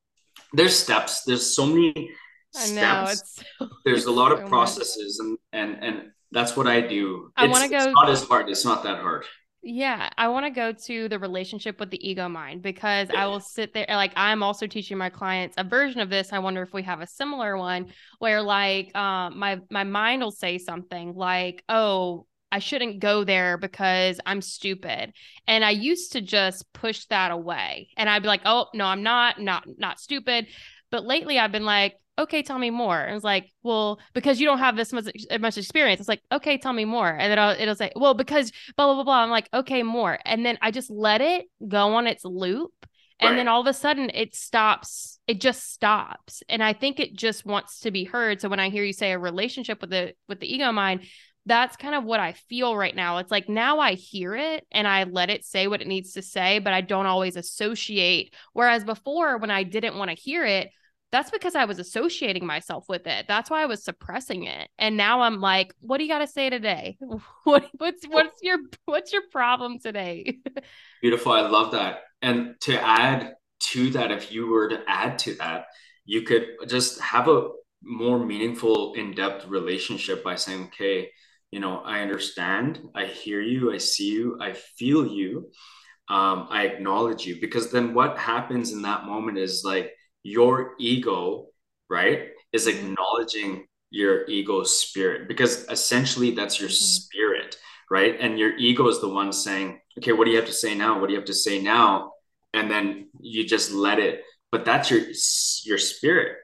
There's steps. There's so many steps. know, there's a lot of processes and and and that's what i do. I to go it's not as hard. It's not that hard yeah, I want to go to the relationship with the ego mind because I will sit there like I'm also teaching my clients a version of this. I wonder if we have a similar one where like um my my mind will say something like, "Oh, I shouldn't go there because I'm stupid. And I used to just push that away. And I'd be like, "Oh, no, I'm not, not not stupid." But lately I've been like, "Okay, tell me more." And it's like, "Well, because you don't have this much much experience." It's like, "Okay, tell me more." And then I'll, it'll say, "Well, because blah blah blah blah." I'm like, "Okay, more." And then I just let it go on its loop. And right. then all of a sudden it stops. It just stops. And I think it just wants to be heard. So when I hear you say a relationship with the with the ego mind, that's kind of what I feel right now. It's like now I hear it and I let it say what it needs to say, but I don't always associate. Whereas before, when I didn't want to hear it, that's because I was associating myself with it. That's why I was suppressing it. And now I'm like, what do you got to say today? What, what's what's your what's your problem today? Beautiful. I love that. And to add to that, if you were to add to that, you could just have a more meaningful, in-depth relationship by saying, okay, you know i understand i hear you i see you i feel you um, i acknowledge you because then what happens in that moment is like your ego right is mm-hmm. acknowledging your ego spirit because essentially that's your mm-hmm. spirit right? And your ego is the one saying okay what do you have to say now? What do you have to say now? And then you just let it. But that's your your spirit.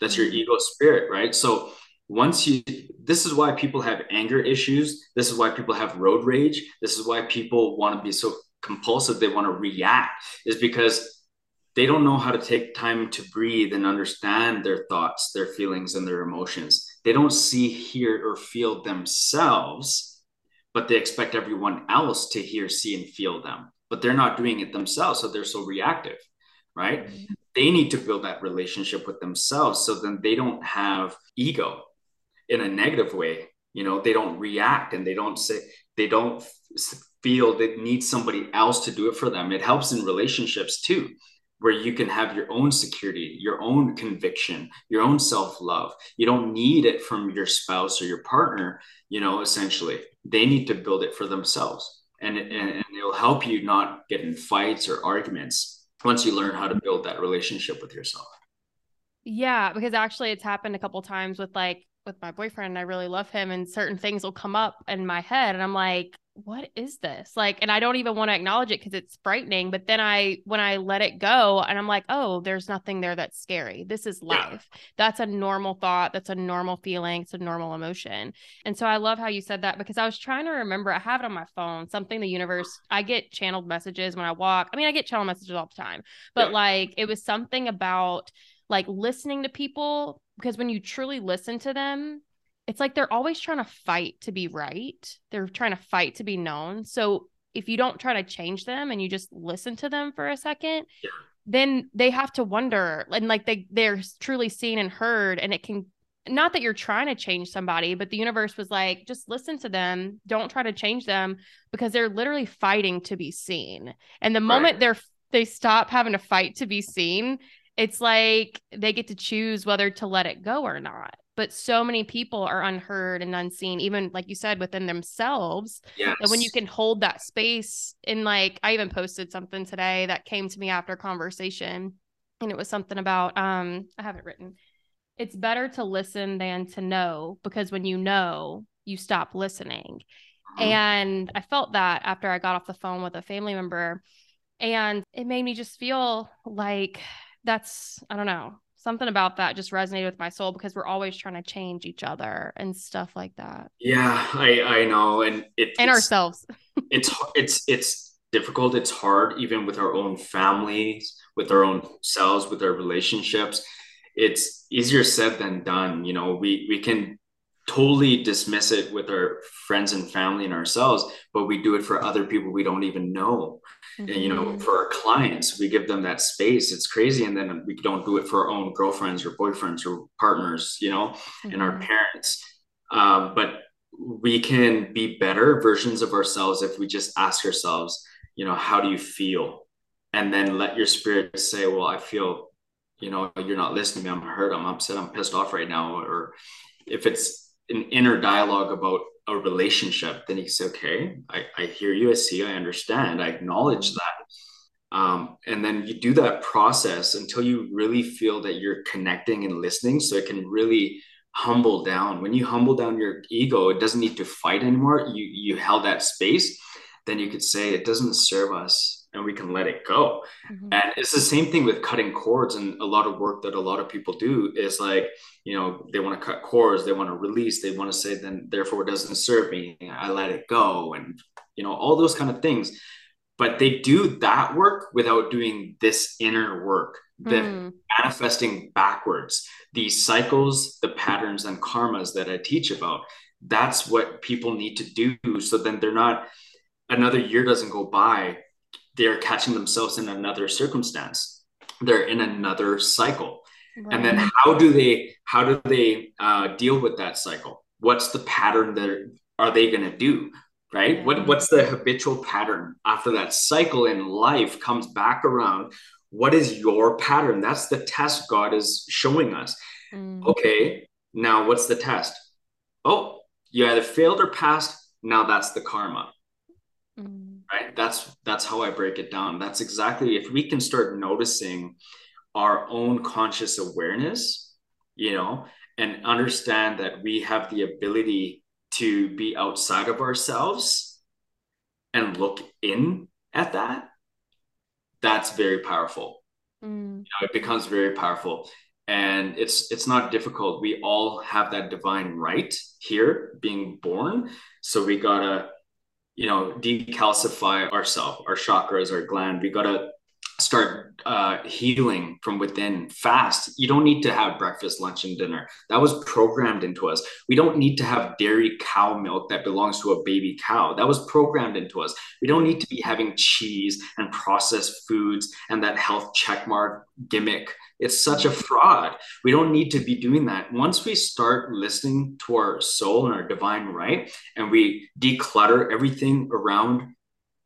That's your mm-hmm. ego spirit right? So once you this is why people have anger issues. This is why people have road rage. This is why people want to be so compulsive they want to react is because they don't know how to take time to breathe and understand their thoughts their feelings and their emotions. They don't see hear or feel themselves but they expect everyone else to hear see and feel them. But they're not doing it themselves so they're so reactive right? Mm-hmm. they need to build that relationship with themselves so then they don't have ego in a negative way. You know they don't react and they don't say they don't feel they need somebody else to do it for them. It helps in relationships too where you can have your own security your own conviction your own self-love. You don't need it from your spouse or your partner you know essentially. They need to build it for themselves. And, and, and it'll help you not get in fights or arguments once you learn how to build that relationship with yourself. Yeah because actually it's happened a couple times with like with my boyfriend I really love him and certain things will come up in my head and I'm like what is this? Like and I don't even want to acknowledge it cuz it's frightening but then I when I let it go and I'm like oh there's nothing there that's scary. This is life. Yeah. that's a normal thought. That's a normal feeling. It's a normal emotion. And so I love how you said that because I was trying to remember I have it on my phone something the universe I get channeled messages when I walk. I mean I get channeled messages all the time but yeah. like it was something about like listening to people because when you truly listen to them it's like they're always trying to fight to be right they're trying to fight to be known so if you don't try to change them and you just listen to them for a second yeah. then they have to wonder and like they they're truly seen and heard and it can not that you're trying to change somebody but the universe was like just listen to them don't try to change them because they're literally fighting to be seen and the moment right. they're they stop having to fight to be seen it's like they get to choose whether to let it go or not. But so many people are unheard and unseen, even like you said, within themselves. Yes. And when you can hold that space, in like I even posted something today that came to me after conversation, and it was something about um I have it written. It's better to listen than to know because when you know, you stop listening. Mm-hmm. And I felt that after I got off the phone with a family member. And it made me just feel like that's I don't know something about that just resonated with my soul because we're always trying to change each other and stuff like that. Yeah, I I know, and it and ourselves. it's it's it's difficult. It's hard even with our own families, with our own selves, with our relationships. It's easier said than done. You know, we we can totally dismiss it with our friends and family and ourselves, but we do it for other people we don't even know. Mm-hmm. And, you know, for our clients, we give them that space. It's crazy. And then we don't do it for our own girlfriends or boyfriends or partners, you know, mm-hmm. and our parents. Um, but we can be better versions of ourselves if we just ask ourselves, you know, how do you feel? And then let your spirit say, well, I feel, you know, you're not listening. To me. I'm hurt. I'm upset. I'm pissed off right now. Or if it's an inner dialogue about a relationship, then you say, okay, I, I hear you, I see, I understand, I acknowledge that. Um, and then you do that process until you really feel that you're connecting and listening so it can really humble down. When you humble down your ego, it doesn't need to fight anymore. You you held that space, then you could say it doesn't serve us and we can let it go. Mm-hmm. And it's the same thing with cutting cords and a lot of work that a lot of people do is like, you know, they want to cut cords, they want to release, they want to say then therefore it doesn't serve me. I let it go and you know, all those kind of things. But they do that work without doing this inner work, the mm. manifesting backwards, these cycles, the patterns and karmas that I teach about. That's what people need to do. So then they're not another year doesn't go by they're catching themselves in another circumstance. They're in another cycle. Right. and then how do they how do they uh, deal with that cycle? What's the pattern that are they going to do right? Yeah. what what's the habitual pattern after that cycle in life comes back around? What is your pattern? That's the test god is showing us. Mm. okay now what's the test? Oh you either failed or passed. Now that's the karma right? That's that's how i break it down. That's exactly if we can start noticing our own conscious awareness you know and understand that we have the ability to be outside of ourselves and look in at that that's very powerful. Mm. you know, it becomes very powerful. And it's it's not difficult. We all have that divine right here being born. So we gotta you know decalcify ourselves our chakras our gland. We got to start uh, healing from within fast. You don't need to have breakfast lunch and dinner. That was programmed into us. We don't need to have dairy cow milk that belongs to a baby cow. That was programmed into us. We don't need to be having cheese and processed foods and that health checkmark gimmick. It's such a fraud. We don't need to be doing that. Once we start listening to our soul and our divine right, and we declutter everything around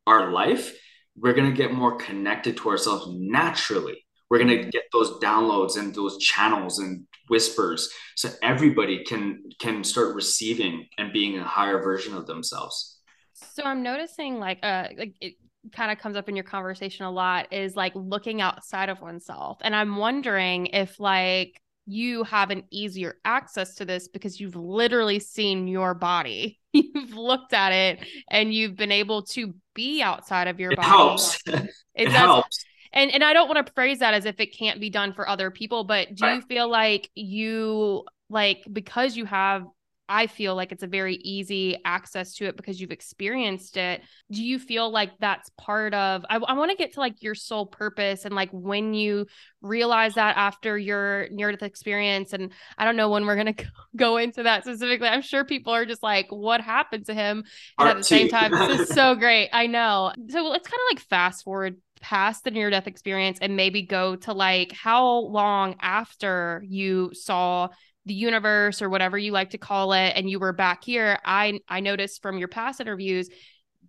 our life, we're going to get more connected to ourselves naturally. We're going to get those downloads and those channels and whispers so everybody can can start receiving and being a higher version of themselves. So I'm noticing like uh like it, kind of comes up in your conversation a lot is like looking outside of oneself. And I'm wondering if like you have an easier access to this because you've literally seen your body. You've looked at it and you've been able to be outside of your it body. Helps. It, it helps. And and I don't want to phrase that as if it can't be done for other people, but do right. you feel like you like because you have I feel like it's a very easy access to it because you've experienced it. Do you feel like that's part of? I, I want to get to like your sole purpose and like when you realize that after your near death experience. And I don't know when we're going to go into that specifically. I'm sure people are just like, what happened to him? And at the same time, this is so great. I know. So let's kind of like fast forward past the near death experience and maybe go to like how long after you saw the universe or whatever you like to call it and you were back here i i noticed from your past interviews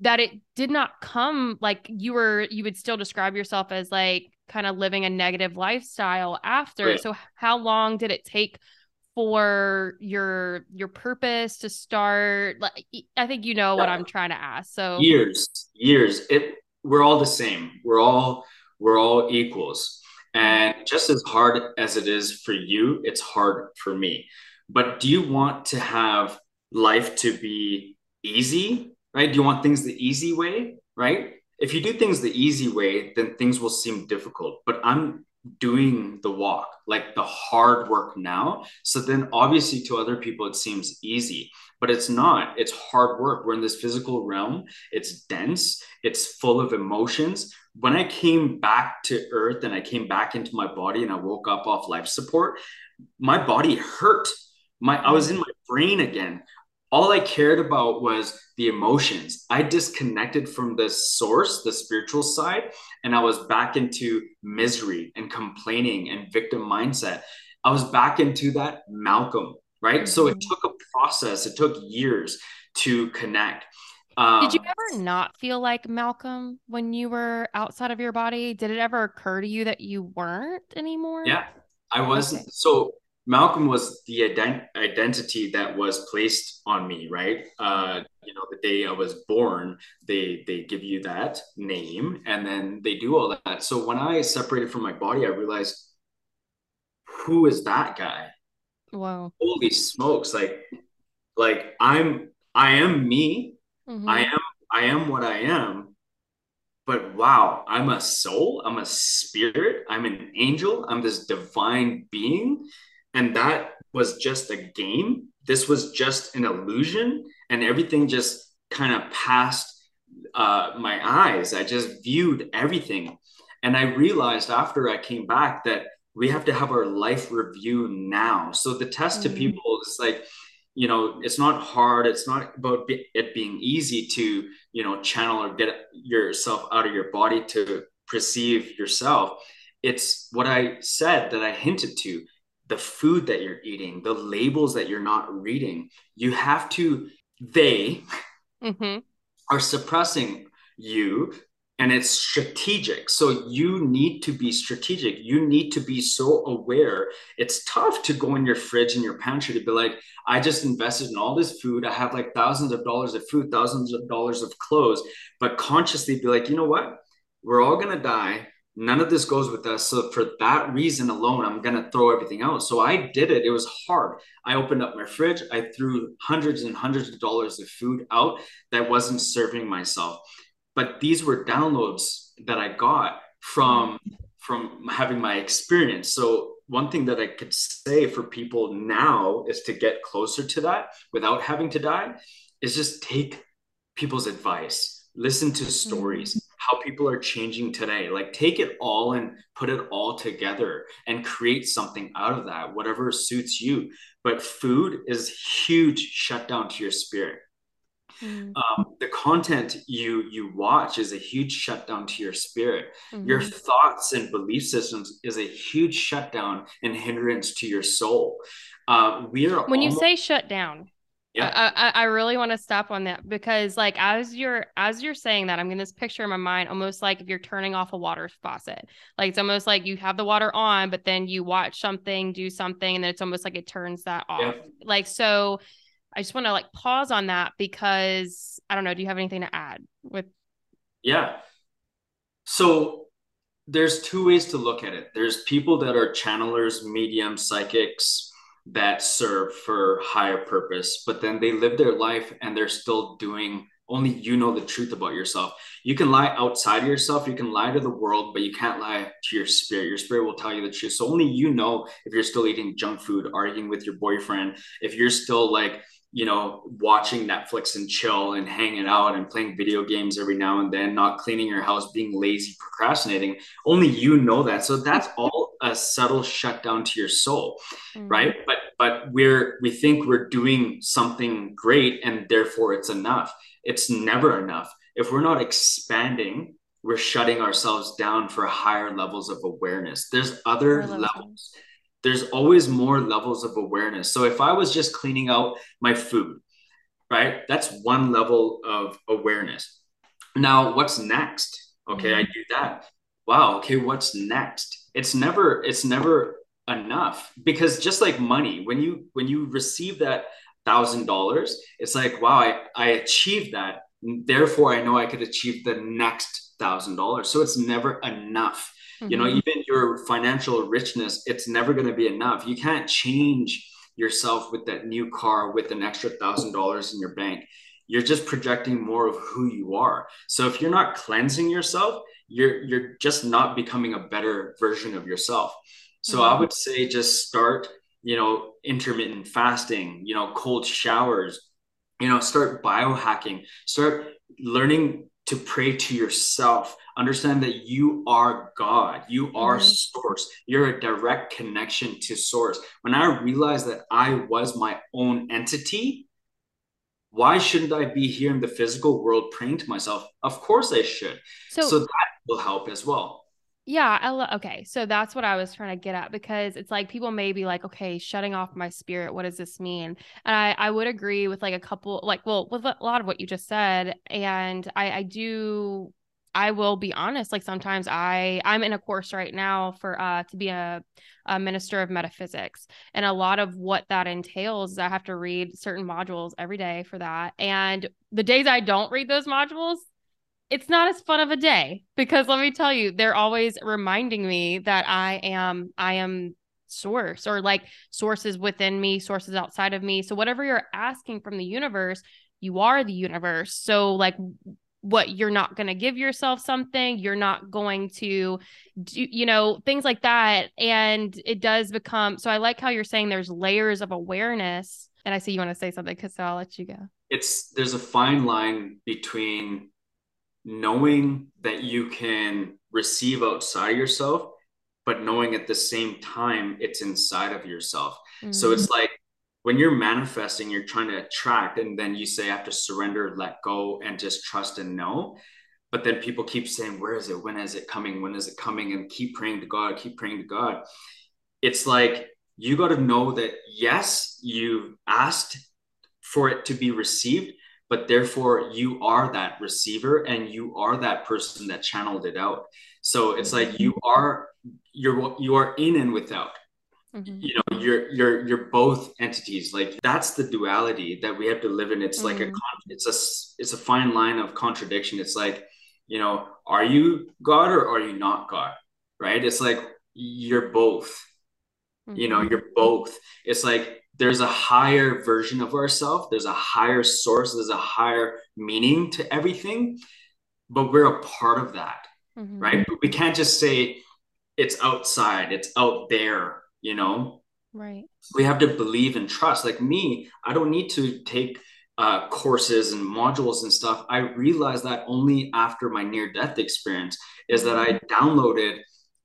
that it did not come like you were you would still describe yourself as like kind of living a negative lifestyle after. So how long did it take for your your purpose to start? Like i think you know what i'm trying to ask so. Years years. It we're all the same. We're all we're all equals and just as hard as it is for you, it's hard for me. But do you want to have life to be easy, right? Do you want things the easy way, right? If you do things the easy way, then things will seem difficult. But I'm doing the walk, like the hard work now. So then obviously to other people it seems easy, but it's not. It's hard work. We're in this physical realm. It's dense. It's full of emotions. When I came back to earth and I came back into my body and I woke up off life support, my body hurt. My I was in my brain again all I cared about was the emotions. I disconnected from the source, the spiritual side, and I was back into misery and complaining and victim mindset. I was back into that Malcolm, right? Mm-hmm. So it mm-hmm. took a process, it took years to connect. Um, Did you ever not feel like Malcolm when you were outside of your body? Did it ever occur to you that you weren't anymore? Yeah, I was. Okay. So Malcolm was the ident- identity that was placed on me, right? Uh, you know, the day I was born, they they give you that name, and then they do all that. So when I separated from my body, I realized, who is that guy? Wow. Holy smokes. Like, like I'm, I am me. Mhm. I am, I am what I am. But wow, I'm a soul. I'm a spirit. I'm an angel. I'm this divine being. And that was just a game. This was just an illusion. And everything just kind of passed uh, my eyes. I just viewed everything. And I realized after I came back that we have to have our life review now. So the test to Mhm. people is like, you know, it's not hard. It's not about be- it being easy to, you know, channel or get yourself out of your body to perceive yourself. It's what I said that I hinted to the food that you're eating, the labels that you're not reading. You have to, they, Mhm. are suppressing you and it's strategic. So you need to be strategic. You need to be so aware. It's tough to go in your fridge and your pantry to be like i just invested in all this food. I have like thousands of dollars of food thousands of dollars of clothes. But consciously be like you know what? We're all going to die none of this goes with us. So for that reason alone i'm going to throw everything out. So i did it. It was hard. I opened up my fridge. I threw hundreds and hundreds of dollars of food out that wasn't serving myself. But these were downloads that i got from from having my experience. So one thing that i could say for people now is to get closer to that without having to die is just take people's advice. Listen to mm-hmm. stories how people are changing today. Like take it all and put it all together and create something out of that whatever suits you. But food is huge shutdown to your spirit. Mhm. um, the content you you watch is a huge shutdown to your spirit. Your Mhm. thoughts and belief systems is a huge shutdown and hindrance to your soul. Uh, we are when you say shut down Yeah. I, I I really want to stop on that because like as you're as you're saying that I'm getting this picture in my mind almost like if you're turning off a water faucet like it's almost like you have the water on but then you watch something do something and then it's almost like it turns that Yeah. off like so I just want to like pause on that because I don't know do you have anything to add with Yeah. So there's two ways to look at it. There's people that are channelers, mediums, psychics that serve for higher purpose, but then they live their life and they're still doing only you know the truth about yourself. You can lie outside of yourself, you can lie to the world, but you can't lie to your spirit. Your spirit will tell you the truth. So only you know if you're still eating junk food, arguing with your boyfriend, if you're still like you know, watching Netflix and chill and hanging out and playing video games every now and then, not cleaning your house, being lazy, procrastinating. Only you know that. So that's all a subtle shutdown to your soul, Mm-hmm. right? But but we're we think we're doing something great and therefore it's enough. It's never enough. If we're not expanding, we're shutting ourselves down for higher levels of awareness. There's other levels. levels there's always more levels of awareness. So if I was just cleaning out my food, right, that's one level of awareness. Now, what's next? Okay, I mm-hmm. do that. Wow, okay, what's next? It's never it's never enough because just like money, when you when you receive that thousand dollars, it's like, wow, I, I achieved that. Therefore, I know I could achieve the next thousand dollars. So it's never enough you know Mhm. even your financial richness it's never going to be enough you can't change yourself with that new car with an extra thousand dollars in your bank you're just projecting more of who you are so if you're not cleansing yourself you're you're just not becoming a better version of yourself so i Mhm. would say just start you know intermittent fasting you know cold showers you know start biohacking start learning to pray to yourself. Understand that you are god. You are Mhm. source. You're a direct connection to source. When i realized that i was my own entity why shouldn't i be here in the physical world praying to myself? Of course i should. So, so that will help as well Yeah, I okay. So that's what I was trying to get at because it's like people may be like, okay, shutting off my spirit. What does this mean? And I I would agree with like a couple, like, well, with a lot of what you just said, and I I do. I will be honest. Like sometimes I I'm in a course right now for uh to be a, a minister of metaphysics, and a lot of what that entails is I have to read certain modules every day for that. And the days I don't read those modules, it's not as fun of a day because let me tell you, they're always reminding me that I am I am source or like sources within me, sources outside of me. So whatever you're asking from the universe, you are the universe. So like what you're not going to give yourself something, you're not going to do, you know, things like that. And it does become so I like how you're saying there's layers of awareness. And I see you want to say something because so I'll let you go. It's there's a fine line between knowing that you can receive outside of yourself but knowing at the same time it's inside of yourself. Mm-hmm. So it's like when you're manifesting, you're trying to attract, and then you say, I have to surrender, let go, and just trust and know. But then people keep saying, Where is it? When is it coming? When is it coming? And keep praying to God, keep praying to God. It's like you got to know that, yes, you've asked for it to be received, but therefore you are that receiver and you are that person that channeled it out. So it's like you are you're you are in and without mm-hmm. you know you're you're you're both entities like that's the duality that we have to live in it's mm-hmm. like a mm-hmm. it's a it's a fine line of contradiction it's like you know are you god or are you not god right it's like you're both mm-hmm. you know mm-hmm. you're both it's like there's a higher version of ourselves there's a higher source there's a higher meaning to everything but we're a part of that mm-hmm. right we can't just say it's outside, it's out there, you know? Right. We have to believe and trust. Like me, I don't need to take uh, courses and modules and stuff. I realized that only after my near death experience is that I downloaded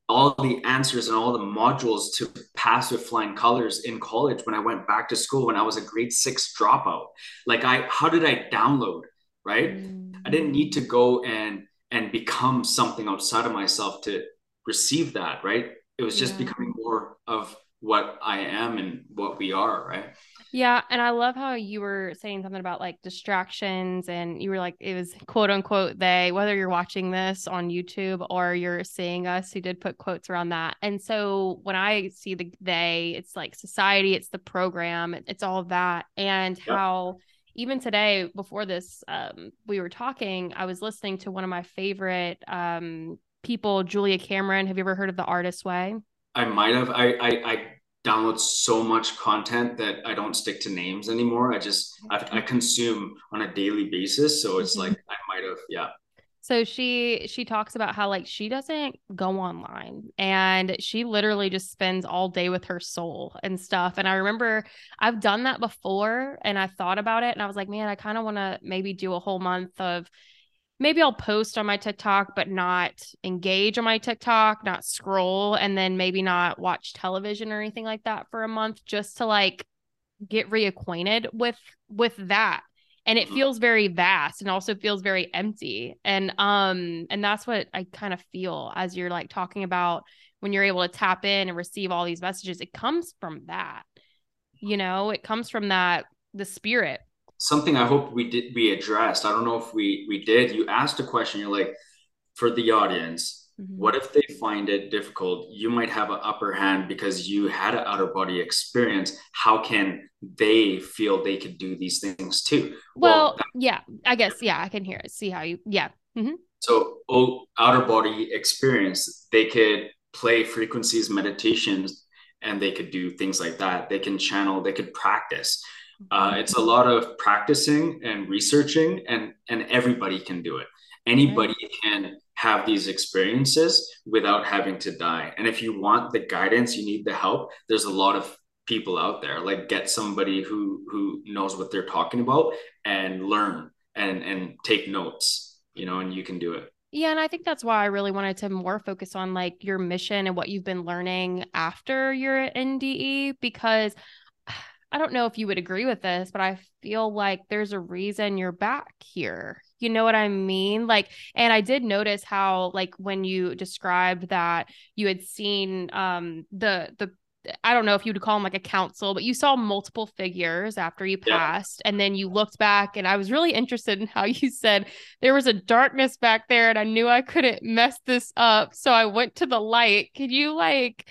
all the answers and all the modules to pass with flying colors in college when I went back to school when I was a grade six dropout. Like I, how did I download? Right. Mm-hmm. I didn't need to go and and become something outside of myself to receive that, right? It was just yeah. becoming more of what I am and what we are, right? Yeah. And I love how you were saying something about like distractions and you were like, it was quote unquote they, whether you're watching this on YouTube or you're seeing us, who did put quotes around that. And so when I see the they, it's like society, it's the program, it's all that. And yep. how even today before this um, we were talking i was listening to one of my favorite um, people, Julia Cameron. Have you ever heard of the Artist Way? I might have. I, I, I download so much content that I don't stick to names anymore. I just I, I consume on a daily basis, so it's mm-hmm. like I might have. Yeah. So she she talks about how like she doesn't go online and she literally just spends all day with her soul and stuff. And I remember I've done that before and I thought about it and I was like, man, I kind of want to maybe do a whole month of maybe I'll post on my TikTok, but not engage on my TikTok, not scroll, and then maybe not watch television or anything like that for a month just to like get reacquainted with with that. And it feels very vast and also feels very empty. And um and that's what i kind of feel as you're like talking about when you're able to tap in and receive all these messages. It comes from that you know? It comes from that the spirit something I hope we did we addressed. I don't know if we we did. You asked a question. You're like, for the audience, mm-hmm. what if they find it difficult? You might have an upper hand because you had an outer body experience. How can they feel they could do these things too? Well, well that, yeah, I guess yeah, I can hear it. See how you yeah. Mm-hmm. So oh, outer body experience, they could play frequencies, meditations, and they could do things like that. They can channel. They could practice uh, it's a lot of practicing and researching, and and everybody can do it. Anybody can have these experiences without having to die. And if you want the guidance, you need the help. There's a lot of people out there. Like get somebody who who knows what they're talking about and learn and and take notes. You know, and you can do it. Yeah, and I think that's why I really wanted to more focus on like your mission and what you've been learning after your NDE because I don't know if you would agree with this, but I feel like there's a reason you're back here. You know what I mean? Like, and I did notice how, like, when you described that you had seen um the the I don't know if you would call them like a council, but you saw multiple figures after you passed. Yeah. And then you looked back, and I was really interested in how you said there was a darkness back there, and I knew I couldn't mess this up. So I went to the light. Could you, like,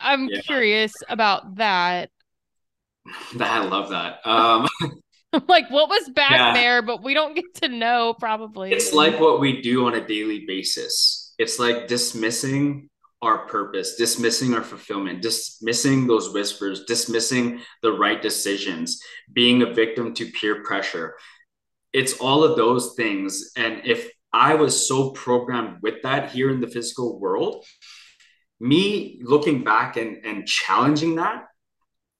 I'm yeah. curious about that. I love that. Um, like what was back yeah. there, but we don't get to know probably. It's like what we do on a daily basis. It's like dismissing our purpose, dismissing our fulfillment, dismissing those whispers, dismissing the right decisions, being a victim to peer pressure. It's all of those things. And if I was so programmed with that here in the physical world, me looking back and, and challenging that,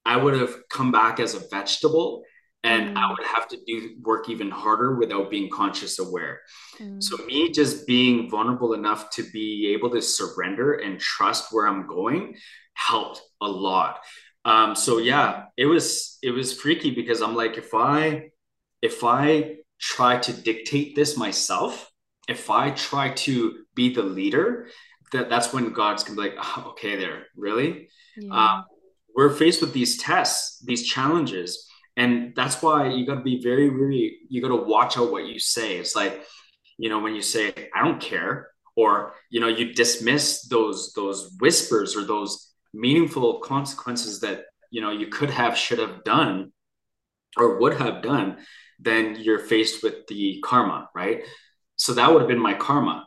I would have come back as a vegetable and mm. I would have to do work even harder without being conscious aware. Mm. So me just being vulnerable enough to be able to surrender and trust where I'm going helped a lot. Um, so yeah, it was it was freaky because I'm like, if I if I try to dictate this myself, if I try to be the leader, that that's when God's gonna be like, oh, okay, there, really. Yeah. Uh, we're faced with these tests, these challenges and that's why you got to be very really you got to watch out what you say. It's like you know when you say i don't care or you know you dismiss those those whispers or those meaningful consequences that you know you could have should have done or would have done then you're faced with the karma right? So that would have been my karma.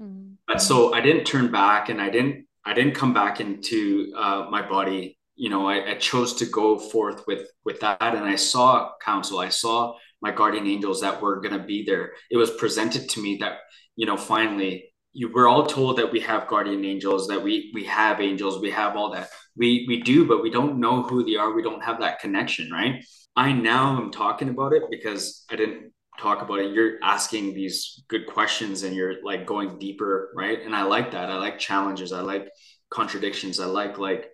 Mm-hmm. but so i didn't turn back and i didn't i didn't come back into uh, my body you know, I, I, chose to go forth with with that, and I saw counsel. I saw my guardian angels that were going to be there. It was presented to me that you know, finally, you we're all told that we have guardian angels, that we we have angels, we have all that. We we do, but we don't know who they are. We don't have that connection, right? I now am talking about it because I didn't talk about it. You're asking these good questions and you're like going deeper, right? And I like that. I like challenges. I like contradictions. I like like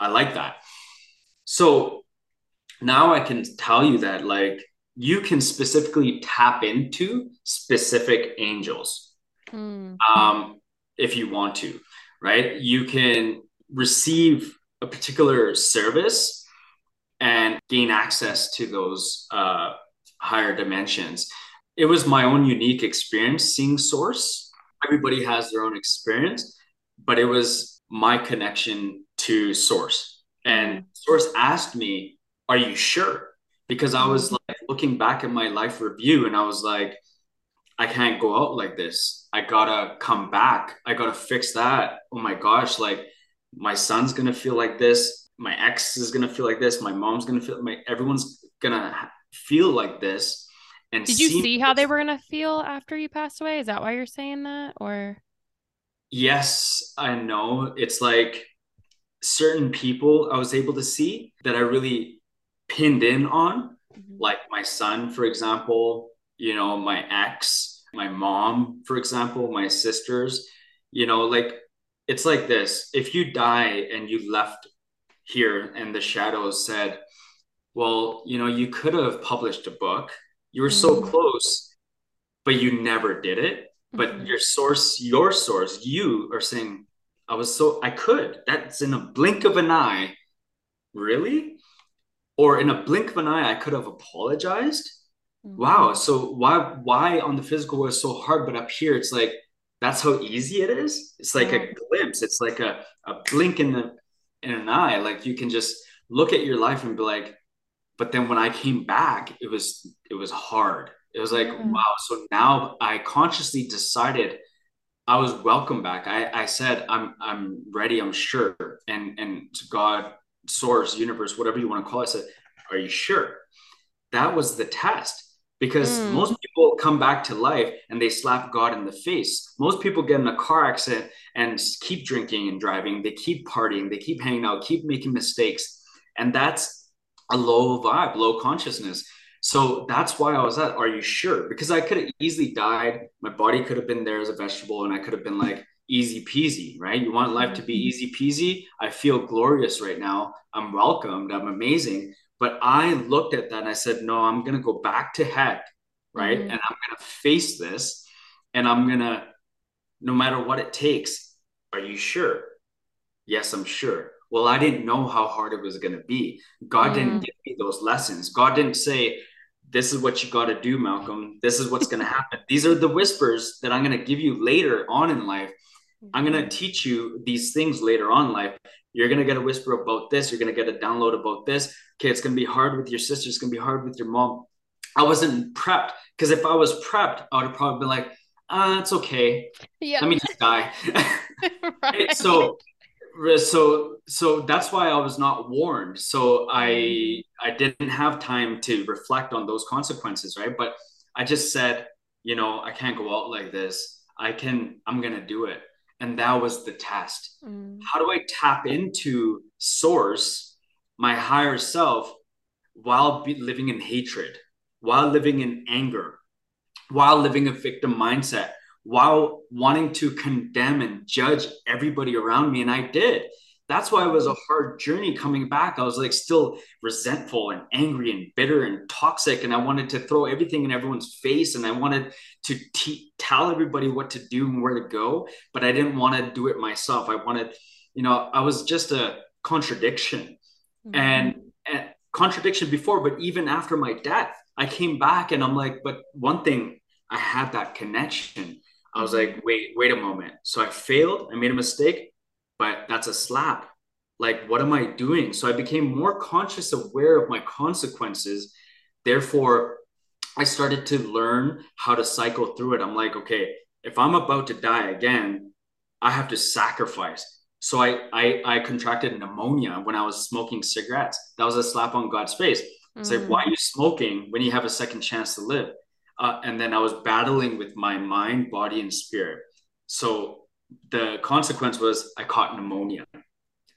I like that. So now I can tell you that like you can specifically tap into specific angels mm. um, if you want to, right? You can receive a particular service and gain access to those uh, higher dimensions. It was my own unique experience seeing Source. Everybody has their own experience, but it was my connection to Source. And Source asked me, Are you sure? Because I was like looking back at my life review and I was like, I can't go out like this. I gotta come back. I gotta fix that. Oh my gosh, like my son's gonna feel like this. My ex is gonna feel like this. My mom's gonna feel my everyone's gonna feel like this. And did you see how they were gonna feel after you passed away? Is that why you're saying that? Or yes, I know. It's like certain people I was able to see that I really pinned in on, mm-hmm. like my son, for example, you know, my ex, my mom, for example, my sisters, you know, like it's like this if you die and you left here and the shadows said, well, you know, you could have published a book, you were mm-hmm. so close, but you never did it. But mm-hmm. your source, your source, you are saying, I was so I could. That's in a blink of an eye. Really? Or in a blink of an eye, I could have apologized. Mm-hmm. Wow. So why why on the physical was so hard, but up here it's like that's how easy it is. It's like a glimpse. It's like a, a blink in the in an eye. Like you can just look at your life and be like, but then when I came back, it was it was hard. It was like, mm-hmm. wow. So now I consciously decided I was welcome back. I, I said, I'm, I'm ready. I'm sure. And, and God, source, universe, whatever you want to call it, I said, are you sure? That was the test because mm. most people come back to life and they slap God in the face. Most people get in a car accident and keep drinking and driving. They keep partying. They keep hanging out, keep making mistakes. And that's a low vibe, low consciousness. So that's why I was at, are you sure? Because I could have easily died. My body could have been there as a vegetable and I could have been like easy peasy, right? You want life to be mm-hmm. easy peasy? I feel glorious right now. I'm welcomed. I'm amazing. But I looked at that and I said, no, I'm going to go back to heck, right? Mm-hmm. And I'm going to face this and I'm going to, no matter what it takes, are you sure? Yes, I'm sure. Well, I didn't know how hard it was going to be. God mm. didn't give me those lessons. God didn't say, this is what you got to do, Malcolm. This is what's going to happen. These are the whispers that I'm going to give you later on in life. I'm going to teach you these things later on in life. You're going to get a whisper about this. You're going to get a download about this. Okay, it's going to be hard with your sister. It's going to be hard with your mom. I wasn't prepped because if I was prepped, I would have probably been like, uh, it's okay. Yeah. Let me just die. right. so so so that's why I was not warned. So I I didn't have time to reflect on those consequences, right? But I just said, you know, I can't go out like this. I can I'm going to do it. And that was the test. Mm. How do I tap into source, my higher self while be living in hatred, while living in anger, while living a victim mindset? While wanting to condemn and judge everybody around me. And I did. That's why it was a hard journey coming back. I was like still resentful and angry and bitter and toxic. And I wanted to throw everything in everyone's face. And I wanted to te- tell everybody what to do and where to go. But I didn't want to do it myself. I wanted, you know, I was just a contradiction mm-hmm. and, and contradiction before. But even after my death, I came back and I'm like, but one thing, I had that connection I was like, wait, wait a moment. So I failed, I made a mistake, but that's a slap. Like, what am I doing? So I became more conscious, aware of my consequences. Therefore, I started to learn how to cycle through it. I'm like, okay, if I'm about to die again, I have to sacrifice. So I I, I contracted pneumonia when I was smoking cigarettes. That was a slap on God's face. It's mm. like, why are you smoking when you have a second chance to live? Uh, and then I was battling with my mind, body, and spirit. So the consequence was I caught pneumonia.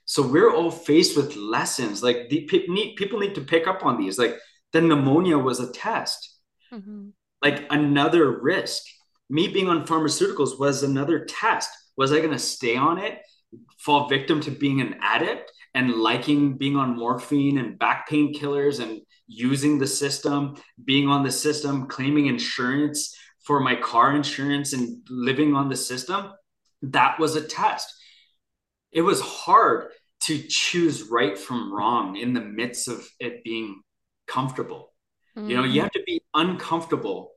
So we're all faced with lessons. Like the need, people need to pick up on these. Like the pneumonia was a test, mm-hmm. like another risk. Me being on pharmaceuticals was another test. Was I going to stay on it, fall victim to being an addict and liking being on morphine and back pain killers and using the system, being on the system, claiming insurance for my car insurance and living on the system, that was a test. It was hard to choose right from wrong in the midst of it being comfortable. Mm-hmm. You know, you have to be uncomfortable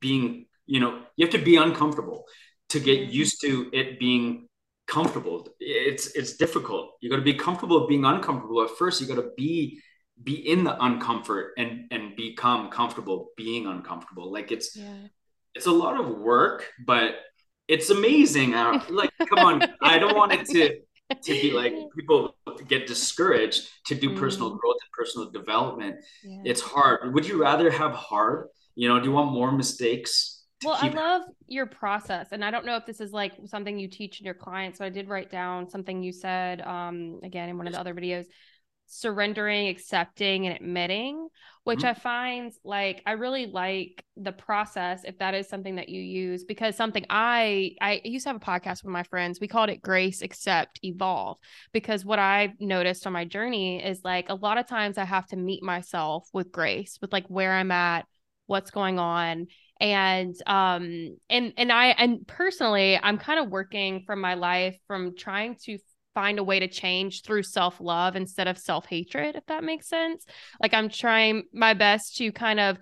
being, you know, you have to be uncomfortable to get mm-hmm. used to it being comfortable. It's it's difficult. You got to be comfortable being uncomfortable. At first, you got to be be in the uncomfort and and become comfortable being uncomfortable like it's yeah. it's a lot of work but it's amazing like come on i don't want it to to be like people get discouraged to do mm. personal growth and personal development yeah. it's hard would you rather have hard you know do you want more mistakes well i love your process and i don't know if this is like something you teach in your clients but i did write down something you said um again in one of the other videos surrendering, accepting, and admitting, which mm-hmm. I find like I really like the process if that is something that you use because something I I used to have a podcast with my friends. We called it Grace, Accept, Evolve because what I've noticed on my journey is like a lot of times I have to meet myself with grace, with like where I'm at, what's going on and um and and i and personally i'm kind of working from my life from trying to find a way to change through self love instead of self hatred, if that makes sense. Like I'm trying my best to kind of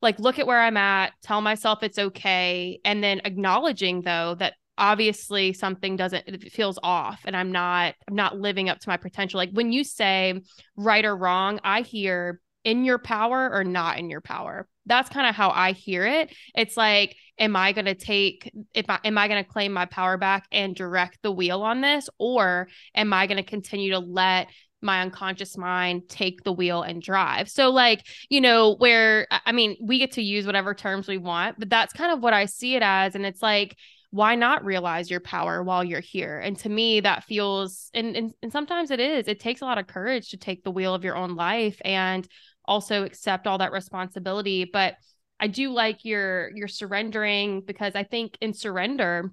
like look at where I'm at, tell myself it's okay, and then acknowledging though that obviously something doesn't it feels off and i'm not i'm not living up to my potential like when you say right or wrong i hear in your power or not in your power that's kind of how I hear it. It's like, am I going to take, if I, am I going to claim my power back and direct the wheel on this? Or am I going to continue to let my unconscious mind take the wheel and drive? So, like, you know, where, I mean, we get to use whatever terms we want, but that's kind of what I see it as. And it's like, why not realize your power while you're here? And to me, that feels, and, and, and sometimes it is, it takes a lot of courage to take the wheel of your own life and also accept all that responsibility but i do like your your surrendering because i think in surrender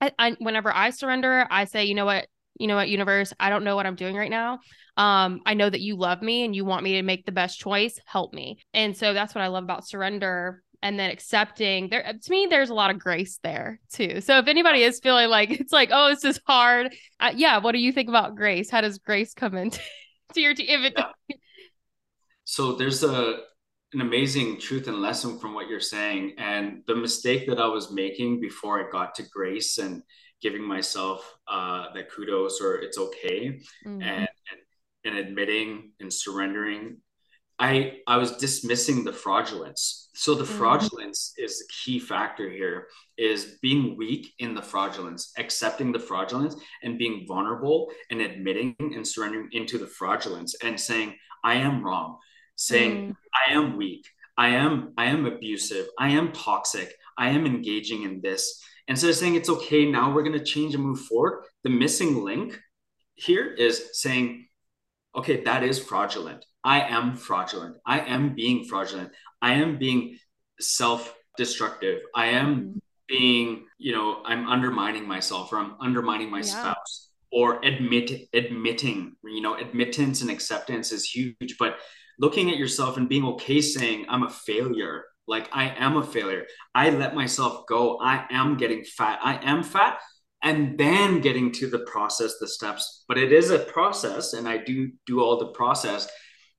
I, I, whenever i surrender i say you know what? You know what universe? I don't know what i'm doing right now. Um i know that you love me and you want me to make the best choice. Help me. And so that's what i love about surrender and then accepting. There to me there's a lot of grace there too. So if anybody is feeling like it's like oh this is hard uh, yeah what do you think about grace? How does grace come into your team if it so there's a an amazing truth and lesson from what you're saying and the mistake that i was making before i got to grace and giving myself uh that kudos or it's okay mm-hmm. and, and and admitting and surrendering I I was dismissing the fraudulence. So the mm-hmm. fraudulence is the key factor here is being weak in the fraudulence, accepting the fraudulence and being vulnerable and admitting and surrendering into the fraudulence and saying, I am wrong, saying, mm. I am weak, I am, I am abusive, I am toxic, I am engaging in this. Instead of saying it's okay, now we're going to change and move forward. The missing link here is saying, okay, that is fraudulent. I am fraudulent. I am being fraudulent. I am being self destructive. I am mm-hmm. being, you know, I'm undermining myself or I'm undermining my yeah. spouse or admit admitting, you know, admittance and acceptance is huge, but looking at yourself and being okay saying I'm a failure. Like I am a failure. I let myself go. I am getting fat. I am fat and then getting to the process the steps but it is a process and i do do all the process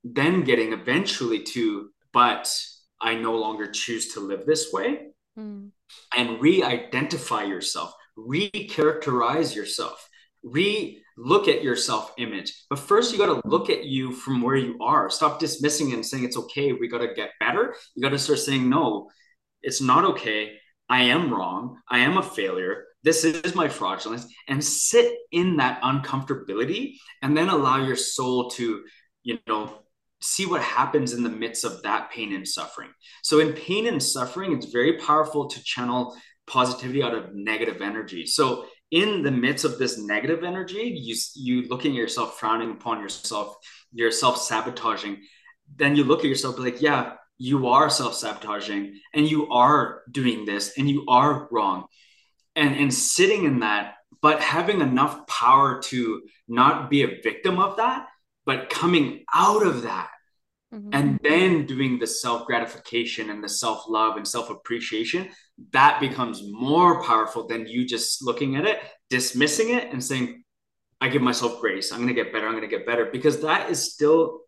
then getting eventually to but i no longer choose to live this way mm. and re-identify yourself re-characterize yourself re-look at your self-image. But first you got to look at you from where you are. Stop dismissing and saying it's okay we got to get better. You got to start saying no it's not okay. I am wrong. I am a failure. This is my fraudulence. And sit in that uncomfortability and then allow your soul to you know see what happens in the midst of that pain and suffering. So in pain and suffering it's very powerful to channel positivity out of negative energy. So in the midst of this negative energy you you looking at yourself frowning upon yourself you're self-sabotaging. Then you look at yourself like yeah you are self-sabotaging and you are doing this and you are wrong. And and sitting in that but having enough power to not be a victim of that but coming out of that mm-hmm. and then doing the self gratification and the self love and self appreciation that becomes more powerful than you just looking at it dismissing it and saying i give myself grace i'm going to get better i'm going to get better because that is still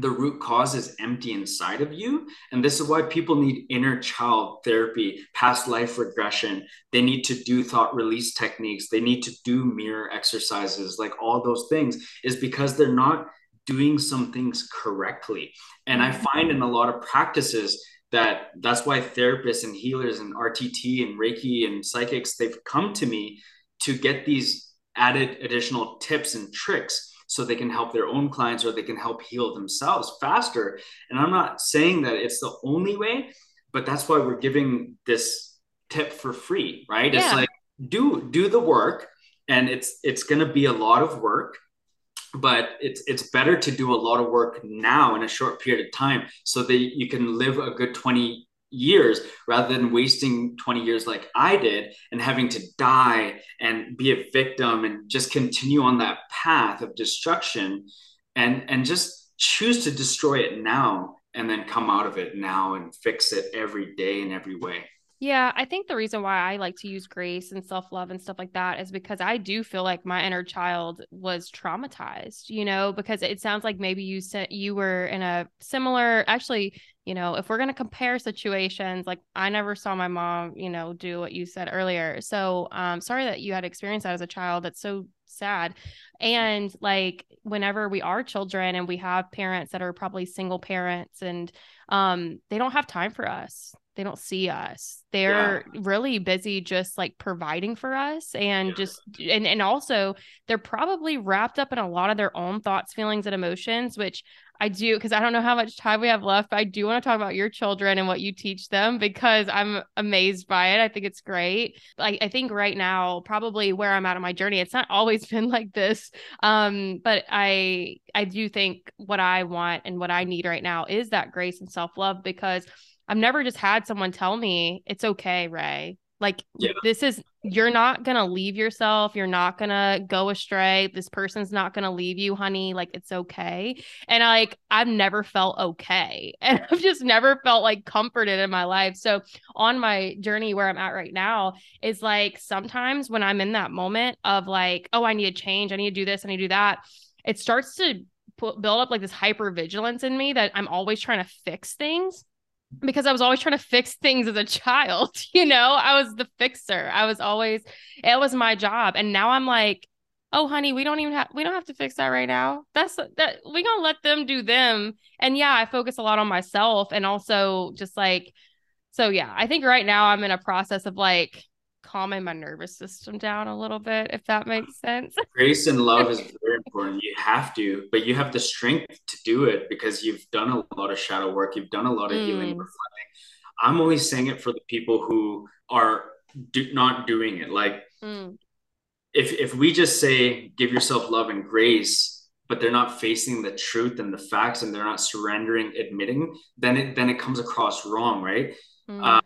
the root cause is empty inside of you. And this is why people need inner child therapy, past life regression. They need to do thought release techniques. They need to do mirror exercises, like all those things, is because they're not doing some things correctly. And I mm-hmm. find in a lot of practices that that's why therapists and healers and RTT and Reiki and psychics, they've come to me to get these added additional tips and tricks so they can help their own clients or they can help heal themselves faster. And I'm not saying that it's the only way, but that's why we're giving this tip for free, right? Yeah. It's like do do the work and it's it's going to be a lot of work but it's it's better to do a lot of work now in a short period of time so that you can live a good 20 years rather than wasting 20 years like I did and having to die and be a victim and just continue on that path of destruction and and just choose to destroy it now and then come out of it now and fix it every day in every way. Yeah, I think the reason why I like to use grace and self love and stuff like that is because I do feel like my inner child was traumatized, you know, because it sounds like maybe you said you were in a similar, actually, you know, if we're going to compare situations, like I never saw my mom, you know, do what you said earlier. So, um, sorry that you had experienced that as a child. That's so sad. And like whenever we are children and we have parents that are probably single parents and um, they don't have time for us they don't see us they're yeah. really busy just like providing for us and yeah. just and and also they're probably wrapped up in a lot of their own thoughts feelings and emotions which I do because I don't know how much time we have left, but I do want to talk about your children and what you teach them because I'm amazed by it. I think it's great. Like I think right now, probably where I'm at in my journey, it's not always been like this. Um, but I I do think what I want and what I need right now is that grace and self-love because I've never just had someone tell me it's okay, Ray. Like yeah. this is you're not gonna leave yourself. You're not gonna go astray. This person's not gonna leave you, honey. Like it's okay. And like I've never felt okay, and I've just never felt like comforted in my life. So on my journey where I'm at right now is like sometimes when I'm in that moment of like, oh, I need to change. I need to do this. I need to do that. It starts to put, build up like this hyper vigilance in me that I'm always trying to fix things because I was always trying to fix things as a child. You know, I was the fixer. I was always, it was my job. And now I'm like, oh honey we don't even have we don't have to fix that right now that's that we gonna let them do them and yeah i focus a lot on myself and also just like so yeah i think right now i'm in a process of like calming my nervous system down a little bit if that makes sense. Grace and love is very important. You have to but you have the strength to do it because you've done a lot of shadow work. You've done a lot of mm. healing. Reflecting i'm always saying it for the people who are do, not doing it. Like mm. if if we just say give yourself love and grace but they're not facing the truth and the facts and they're not surrendering admitting then it then it comes across wrong right? Mm. uh,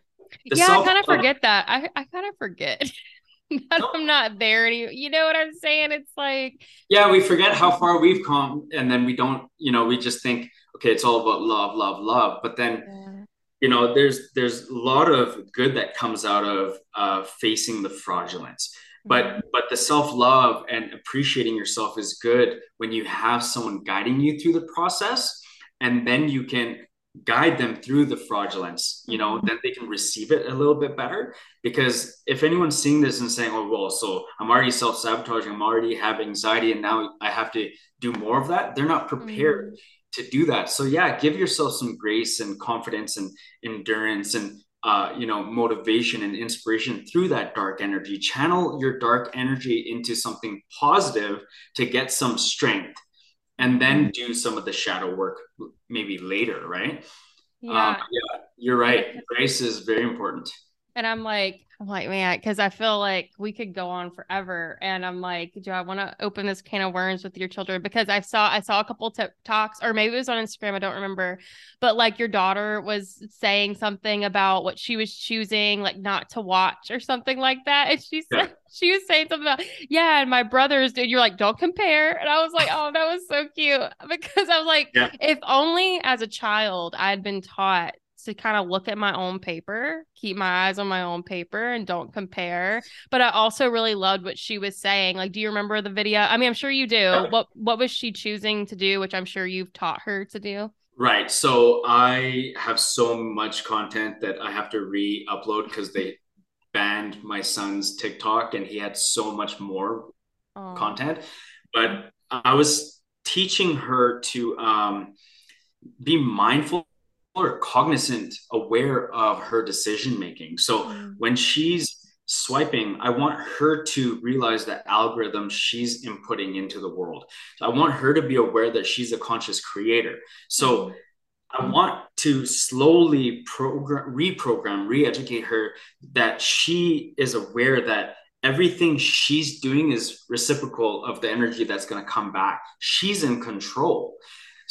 yeah i kind of forget that. I, I kind of forget that i'm not there any you know what i'm saying? It's like yeah we forget how far we've come and then we don't you know we just think okay it's all about love love love. But then yeah. you know there's there's a lot of good that comes out of uh, facing the fraudulence. But mm-hmm. but the self-love and appreciating yourself is good when you have someone guiding you through the process and then you can guide them through the fraudulence you know then they can receive it a little bit better. Because if anyone's seeing this and saying oh well so i'm already self-sabotaging i'm already have anxiety and now i have to do more of that they're not prepared mm-hmm. to do that. So yeah give yourself some grace and confidence and endurance and uh, you know motivation and inspiration through that dark energy. Channel your dark energy into something positive to get some strength and then mm-hmm. do some of the shadow work maybe later right? Yeah, um, yeah you're right. Grace is very important and i'm like I'm like, man, because I feel like we could go on forever. And I'm like, do I want to open this can of worms with your children? Because I saw I saw a couple TikToks, or maybe it was on Instagram, I don't remember. But like your daughter was saying something about what she was choosing, like not to watch or something like that. And she said yeah. she was saying something about, yeah, and my brothers did. You're like, don't compare. And I was like, oh, that was so cute. Because I was like, yeah. if only as a child I had been taught to kind of look at my own paper, keep my eyes on my own paper and don't compare. But I also really loved what she was saying. Like, do you remember the video? I mean, I'm sure you do. What what was she choosing to do, which I'm sure you've taught her to do? Right. So I have so much content that I have to re-upload because they banned my son's TikTok and he had so much more oh. content. But I was teaching her to um, be mindful are cognizant, aware of her decision making. So mm. when she's swiping, I want her to realize the algorithm she's inputting into the world. So I want her to be aware that she's a conscious creator. So mm. I want to slowly program, reprogram, re-educate her that she is aware that everything she's doing is reciprocal of the energy that's going to come back. She's in control.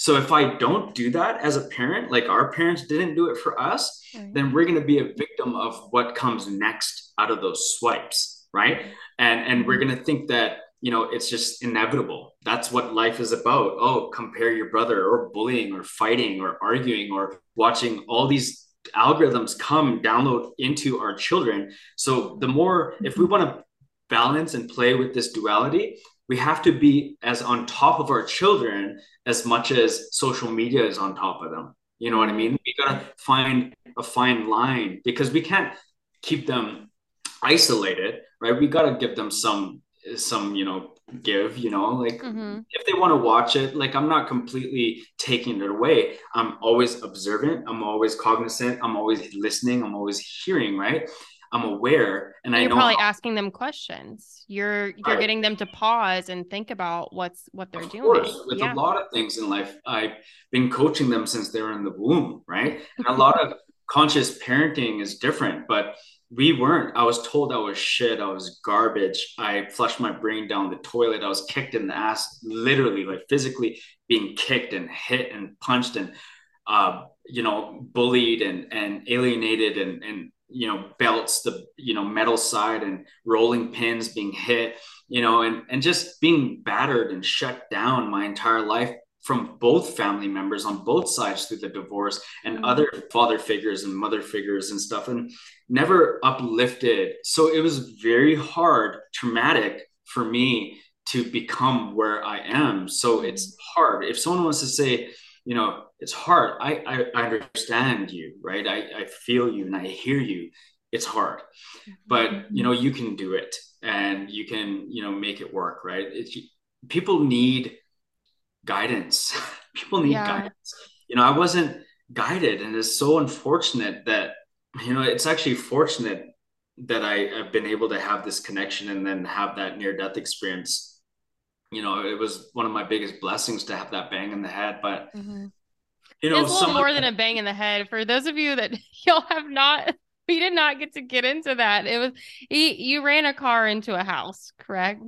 So if I don't do that as a parent, like our parents didn't do it for us, right. then we're going to be a victim of what comes next out of those swipes, right? And and we're mm-hmm. going to think that you know it's just inevitable. That's what life is about. Oh, compare your brother, or bullying, or fighting, or arguing, or watching all these algorithms come download into our children. So the more, if we mm-hmm. want to balance and play with this duality, we have to be as on top of our children as much as social media is on top of them. You know what I mean? We gotta find a fine line because we can't keep them isolated, right? We gotta give them some some you know give you know like mm-hmm. if they want to watch it like i'm not completely taking it away i'm always observant i'm always cognizant i'm always listening i'm always hearing right I'm aware and, and I know probably how- asking them questions. You're you're right. getting them to pause and think about what's what they're of doing. Course, with yeah. a lot of things in life, I've been coaching them since they were in the womb, right? And a lot of conscious parenting is different, but we weren't. I was told I was shit. I was garbage. I flushed my brain down the toilet. I was kicked in the ass, literally, like physically being kicked and hit and punched and, uh, you know, bullied and and alienated and and you know belts the you know metal side and rolling pins being hit you know and and just being battered and shut down my entire life from both family members on both sides through the divorce and mm-hmm. other father figures and mother figures and stuff and never uplifted so it was very hard traumatic for me to become where i am so mm-hmm. it's hard if someone wants to say you know it's hard I, I, I understand you right I, I feel you and i hear you it's hard but mm-hmm. you know you can do it and you can you know make it work right it's people need guidance people need yeah. guidance you know i wasn't guided and it's so unfortunate that you know it's actually fortunate that I have been able to have this connection and then have that near death experience. You know, it was one of my biggest blessings to have that bang in the head. But mm-hmm. You know, it's a little more than a bang in the head. For those of you that y'all have not, we did not get to get into that. It was he, you ran a car into a house, correct?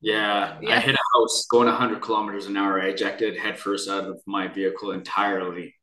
Yeah, yeah, I hit a house going 100 kilometers an hour. I ejected headfirst out of my vehicle entirely.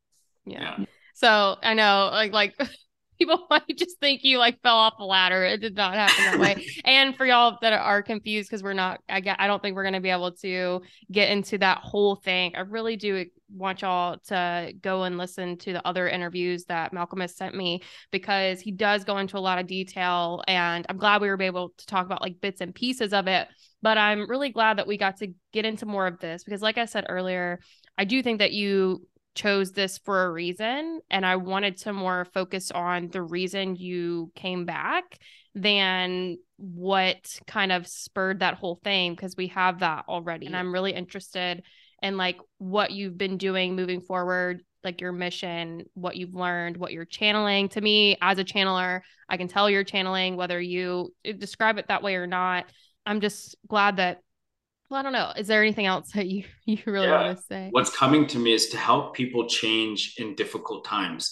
Yeah. yeah. So I know, like, like people might just think you like fell off a ladder. It did not happen that way. and for y'all that are confused, because we're not, I get, I don't think we're going to be able to get into that whole thing. I really do want y'all to go and listen to the other interviews that Malcolm has sent me because he does go into a lot of detail. And I'm glad we were able to talk about like bits and pieces of it. But I'm really glad that we got to get into more of this because, like I said earlier, I do think that you chose this for a reason and I wanted to more focus on the reason you came back than what kind of spurred that whole thing because we have that already and I'm really interested in like what you've been doing moving forward like your mission what you've learned what you're channeling. To me as a channeler I can tell you're channeling whether you eh, describe it that way or not. I'm just glad that well, I don't know. Is there anything else that you you really yeah. want to say? What's coming to me is to help people change in difficult times.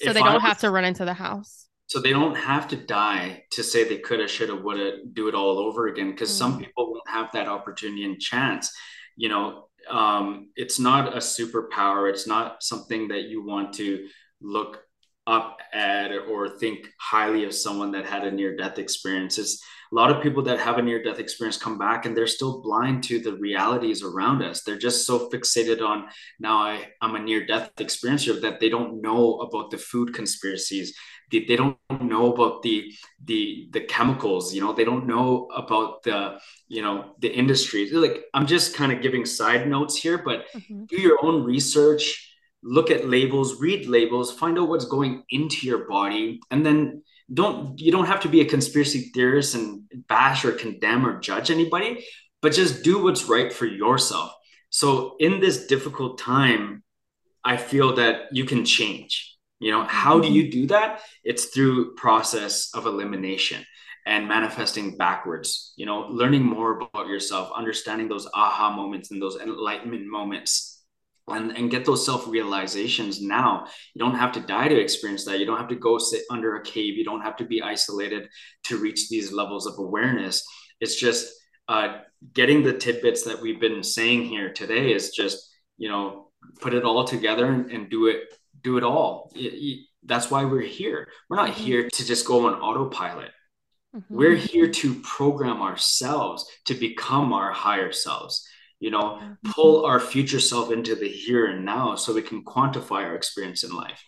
So if they don't was, have to run into the house. So they don't have to die to say they could have, should have, would have, do it all over again. Because mm. some people won't have that opportunity and chance. You know, um, it's not a superpower. It's not something that you want to look up at or think highly of someone that had a near death experience. It's a lot of people that have a near death experience come back and they're still blind to the realities around us. They're just so fixated on now I, I'm a near death experiencer that they don't know about the food conspiracies. They, they don't know about the the the chemicals, you know, they don't know about the, you know, the industries. Like I'm just kind of giving side notes here, but mm-hmm. do your own research, look at labels, read labels, find out what's going into your body, and then don't you don't have to be a conspiracy theorist and bash or condemn or judge anybody but just do what's right for yourself. So in this difficult time i feel that you can change. You know how do you mm-hmm. do that? It's through process of elimination and manifesting backwards. You know learning more about yourself understanding those aha moments and those enlightenment moments and, and get those self realizations now. You don't have to die to experience that. You don't have to go sit under a cave. You don't have to be isolated to reach these levels of awareness. It's just uh, getting the tidbits that we've been saying here today is just, you know, put it all together and, and do it, do it all. It, it, that's why we're here. We're not here to just go on autopilot. Mm-hmm. We're here to program ourselves to become our higher selves you know mm-hmm. pull our future self into the here and now so we can quantify our experience in life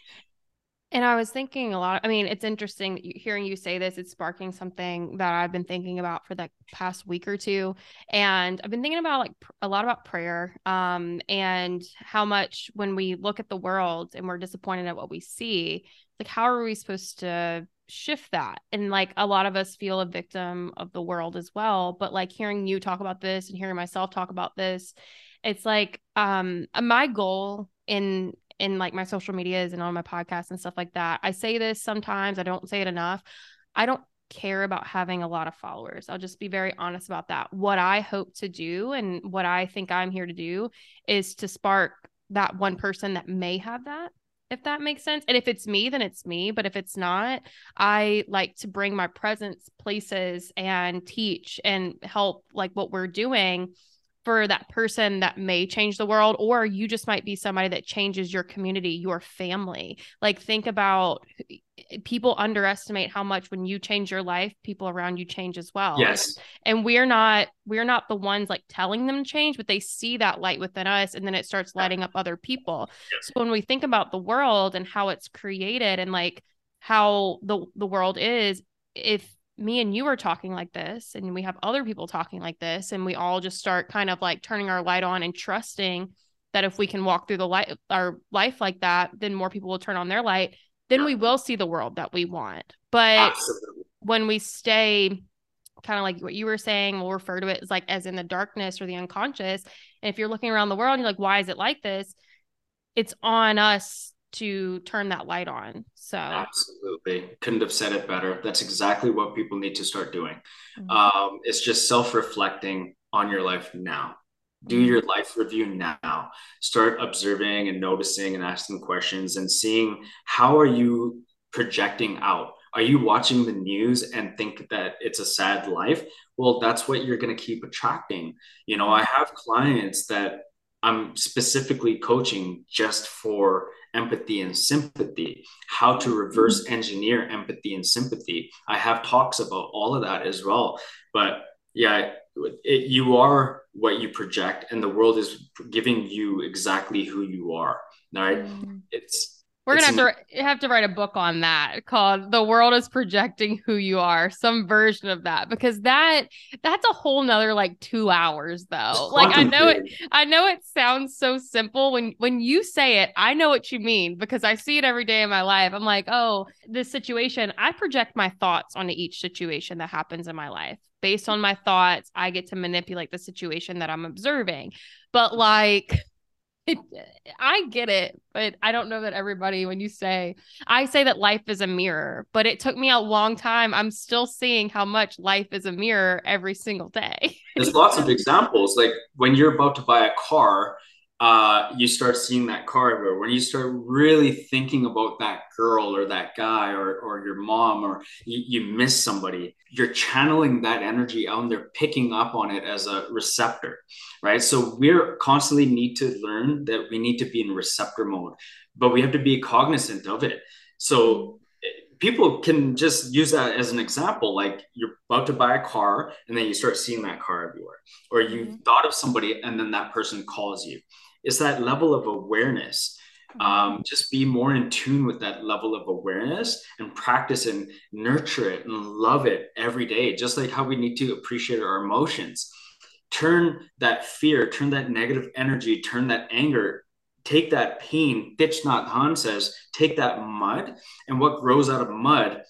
and i was thinking a lot i mean it's interesting hearing you say this it's sparking something that i've been thinking about for the past week or two and i've been thinking about like a lot about prayer um and how much when we look at the world and we're disappointed at what we see like how are we supposed to shift that. And like a lot of us feel a victim of the world as well but like hearing you talk about this and hearing myself talk about this it's like um my goal in in like my social medias and on my podcast and stuff like that i say this sometimes i don't say it enough i don't care about having a lot of followers. I'll just be very honest about that. What i hope to do and what i think i'm here to do is to spark that one person that may have that if that makes sense. And if it's me, then it's me. But if it's not, I like to bring my presence places and teach and help like what we're doing for that person that may change the world or you just might be somebody that changes your community your family. Like think about eh, people underestimate how much when you change your life people around you change as well. Yes. And we're not we're not the ones like telling them to change but they see that light within us and then it starts lighting up other people. Yes. so when we think about the world and how it's created and like how the the world is if me and you are talking like this and we have other people talking like this and we all just start kind of like turning our light on and trusting that if we can walk through the light our life like that then more people will turn on their light then we will see the world that we want but Absolutely. when we stay kind of like what you were saying, we'll refer to it as like as in the darkness or the unconscious. And if you're looking around the world and you're like, why is it like this? It's on us to turn that light on. So absolutely couldn't have said it better. That's exactly what people need to start doing. Mm-hmm. Um, it's just self-reflecting on your life now. Do mm-hmm. your life review now. Start observing and noticing and asking questions and seeing how are you projecting out. Are you watching the news and think that it's a sad life? Well, that's what you're going to keep attracting. You know, I have clients that I'm specifically coaching just for empathy and sympathy, how to reverse engineer empathy and sympathy. I have talks about all of that as well. But yeah, it, you are what you project, and the world is giving you exactly who you are. Right? Mm. It's we're gonna have to have to write a book on that called "The World Is Projecting Who You Are," some version of that, because that that's a whole nother like two hours though. Like I know it, I know it sounds so simple when when you say it. I know what you mean because I see it every day in my life. I'm like, oh, this situation. I project my thoughts onto each situation that happens in my life. Based on my thoughts, I get to manipulate the situation that I'm observing. But like I get it, but I don't know that everybody, when you say, I say that life is a mirror, but it took me a long time. I'm still seeing how much life is a mirror every single day. There's lots of examples. Like when you're about to buy a car, uh, you start seeing that car everywhere. When you start really thinking about that girl or that guy or, or your mom or you, you miss somebody, you're channeling that energy out and they're picking up on it as a receptor, right? So we're constantly need to learn that we need to be in receptor mode, but we have to be cognizant of it. So people can just use that as an example like you're about to buy a car and then you start seeing that car everywhere or you mm-hmm. thought of somebody and then that person calls you is that level of awareness. Um, just be more in tune with that level of awareness and practice and nurture it and love it every day, just like how we need to appreciate our emotions. Turn that fear, turn that negative energy, turn that anger, take that pain. Thich Nhat Hanh says, take that mud, and what grows out of mud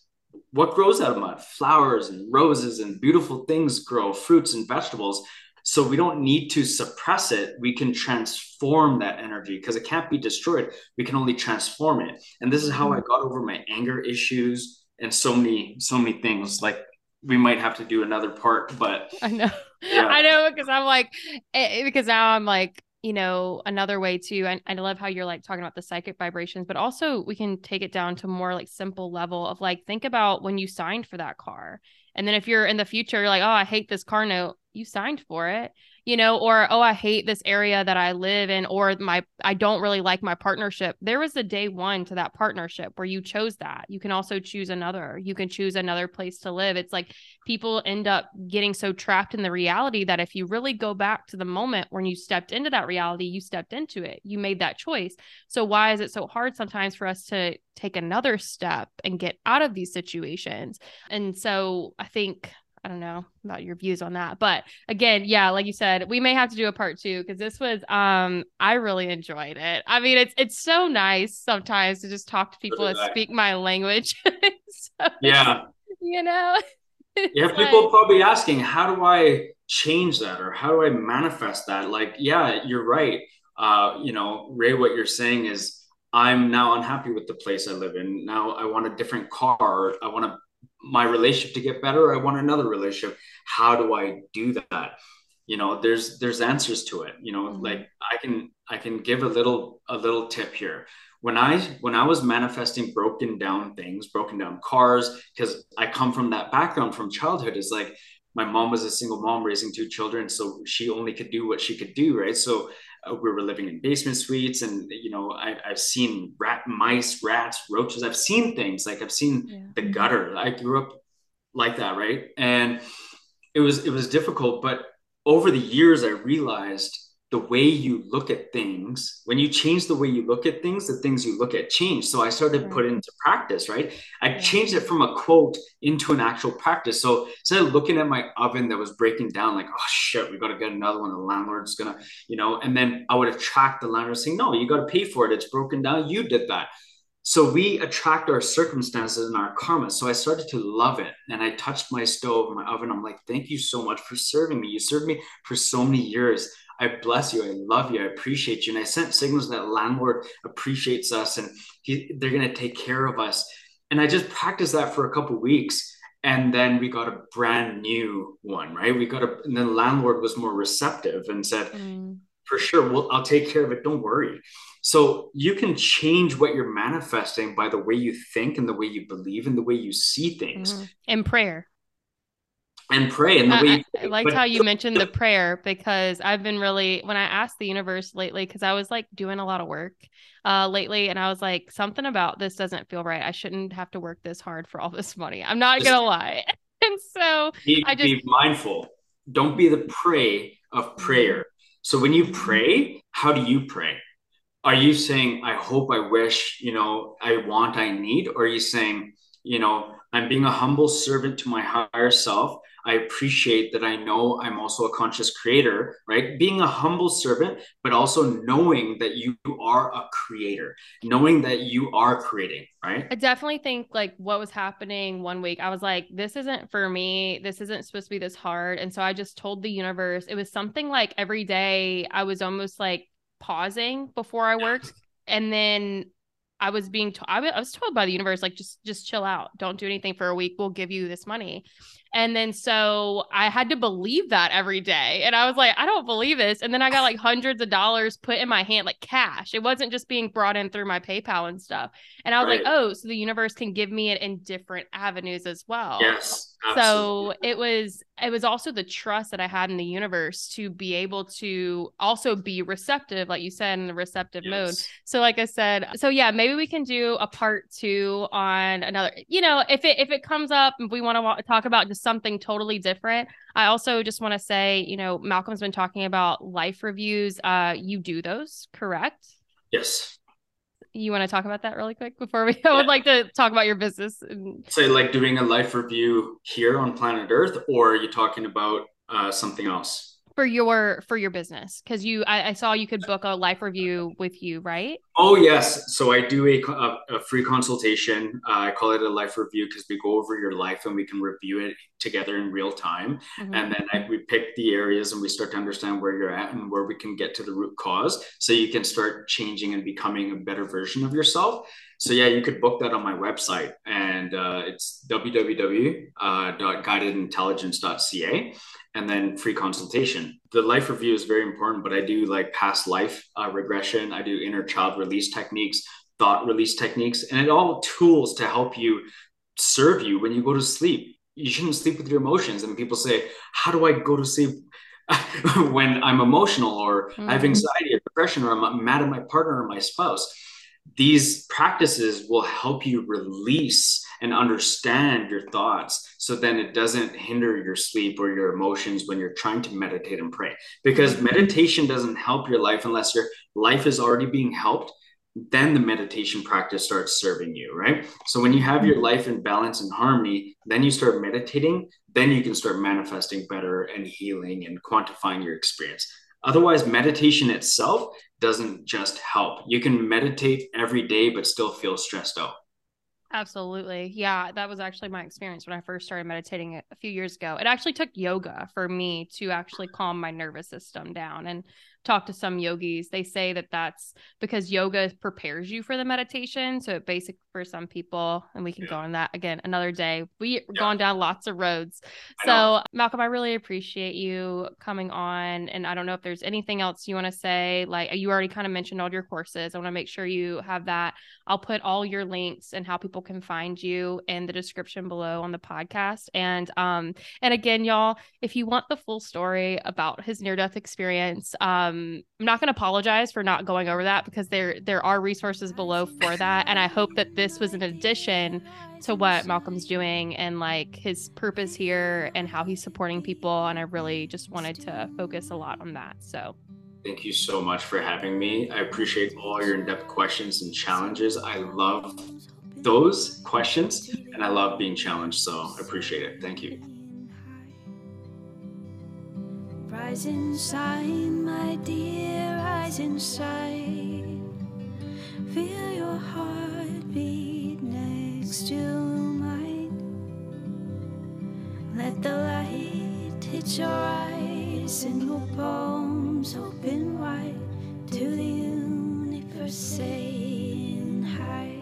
what grows out of mud? Flowers and roses and beautiful things grow, fruits and vegetables. So we don't need to suppress it. We can transform that energy because it can't be destroyed. We can only transform it. And this is how I got over my anger issues and so many, so many things. Like we might have to do another part, but I know, yeah. I know because I'm like, eh, because now I'm like, you know, another way too. I, I love how you're like talking about the psychic vibrations, but also we can take it down to more like simple level of like, think about when you signed for that car. And then if you're in the future, you're like, oh, I hate this car note you signed for it you know or oh i hate this area that i live in or my i don't really like my partnership. There was a day one to that partnership where you chose that. You can also choose another. You can choose another place to live. It's like people end up getting so trapped in the reality that if you really go back to the moment when you stepped into that reality you stepped into it. You made that choice. So why is it so hard sometimes for us to take another step and get out of these situations? And so i think I don't know about your views on that. But again, yeah, like you said, we may have to do a part two because this was um I really enjoyed it. I mean, it's it's so nice sometimes to just talk to people that speak my language. so, yeah. You know. Yeah, people like, probably asking, how do I change that or how do I manifest that? Like, yeah, you're right. Uh, you know, Ray, what you're saying is I'm now unhappy with the place I live in. Now I want a different car. I want to my relationship to get better i want another relationship how do i do that? You know there's there's answers to it you know mm-hmm. like i can i can give a little a little tip here. When i when i was manifesting broken down things broken down cars because i come from that background from childhood is like my mom was a single mom raising two children so she only could do what she could do right? So uh, we were living in basement suites and you know I, have seen rat mice rats roaches. I've seen things like i've seen yeah. the gutter. I grew up like that right? And it was it was difficult but over the years i realized the way you look at things when you change the way you look at things the things you look at change so i started right. put it into practice right i changed it from a quote into an actual practice so instead of looking at my oven that was breaking down like oh shit we got to get another one the landlord's gonna you know and then i would attract the landlord saying no you got to pay for it it's broken down you did that So we attract our circumstances and our karma. So I started to love it. And I touched my stove, my oven. I'm like, thank you so much for serving me. You served me for so many years. I bless you. I love you. I appreciate you. And I sent signals that landlord appreciates us and he, they're going to take care of us. And I just practiced that for a couple weeks. And then we got a brand new one, right? We got a, and then the landlord was more receptive and said, mm. for sure, well, I'll take care of it. Don't worry. So you can change what you're manifesting by the way you think and the way you believe and the way you see things. Mm-hmm. And prayer. And pray and the way I, I liked how you mentioned the prayer because I've been really when I asked the universe lately because I was like doing a lot of work uh lately and I was like something about this doesn't feel right. I shouldn't have to work this hard for all this money. I'm not just, gonna lie. and so be, I just be mindful. Don't be the prey of prayer. So when you pray, how do you pray? are you saying i hope i wish you know i want i need or are you saying you know i'm being a humble servant to my higher self i appreciate that i know i'm also a conscious creator right being a humble servant but also knowing that you are a creator knowing that you are creating right i definitely think like what was happening one week i was like this isn't for me this isn't supposed to be this hard and so i just told the universe it was something like every day i was almost like pausing before I worked, and then I was being told I was told by the universe like just just chill out, don't do anything for a week. We'll give you this money, and then so I had to believe that every day. And I was like, I don't believe this. And then I got like hundreds of dollars put in my hand, like cash. It wasn't just being brought in through my PayPal and stuff. And I was right. like, oh, so the universe can give me it in different avenues as well. Yes. Absolutely. So it was it was also the trust that I had in the universe to be able to also be receptive, like you said, in the receptive yes. mode. So like I said, so yeah, maybe we can do a part two on another, you know, if it if it comes up, and we want to talk about just something totally different. I also just want to say, you know, Malcolm's been talking about life reviews. Uh, you do those, correct? Yes. You want to talk about that really quick before we? I would like to talk about your business. And... Say, so like doing a life review here on planet Earth, or are you talking about uh, something else? For your for your business because you I, I, saw you could book a life review with you right? Oh yes. So i do a, a, a free consultation. Uh, i call it a life review because we go over your life and we can review it together in real time. Mm-hmm. and then I, we pick the areas and we start to understand where you're at and where we can get to the root cause. So you can start changing and becoming a better version of yourself so yeah you could book that on my website and uh, it's www.guidedintelligence.ca and then free consultation. The life review is very important, but I do like past life uh, regression. I do inner child release techniques, thought release techniques, and it all tools to help you serve you when you go to sleep. You shouldn't sleep with your emotions. And people say, How do I go to sleep when I'm emotional or mm-hmm. I have mm-hmm. anxiety or depression or I'm mad at my partner or my spouse? These practices will help you release and understand your thoughts so then it doesn't hinder your sleep or your emotions when you're trying to meditate and pray. Because meditation doesn't help your life unless your life is already being helped then the meditation practice starts serving you right? So when you have your life in balance and harmony then you start meditating then you can start manifesting better and healing and quantifying your experience otherwise meditation itself doesn't just help you can meditate every day but still feel stressed out Absolutely. Yeah, that was actually my experience when I first started meditating a few years ago. It actually took yoga for me to actually calm my nervous system down. And talk to some yogis, they say that that's because yoga prepares you for the meditation. So it basic for some people, and we can yeah. go on that again another day. We've yeah. gone down lots of roads. So Malcolm, I really appreciate you coming on. And I don't know if there's anything else you want to say. Like you already kind of mentioned all your courses. I want to make sure you have that. I'll put all your links and how people can find you in the description below on the podcast. And um, and again, y'all, if you want the full story about his near-death experience, um, um, I'm not going to apologize for not going over that because there there are resources below for that, and I hope that this was an addition to what Malcolm's doing and like his purpose here and how he's supporting people. And I really just wanted to focus a lot on that. So. Thank you so much for having me. I appreciate all your in depth questions and challenges. I love those questions and I love being challenged. So I appreciate it. Thank you. Rise inside, my dear, rise inside. Feel your heart beat next to mine. Let the light hit your eyes and your palms open wide to the universe saying hi.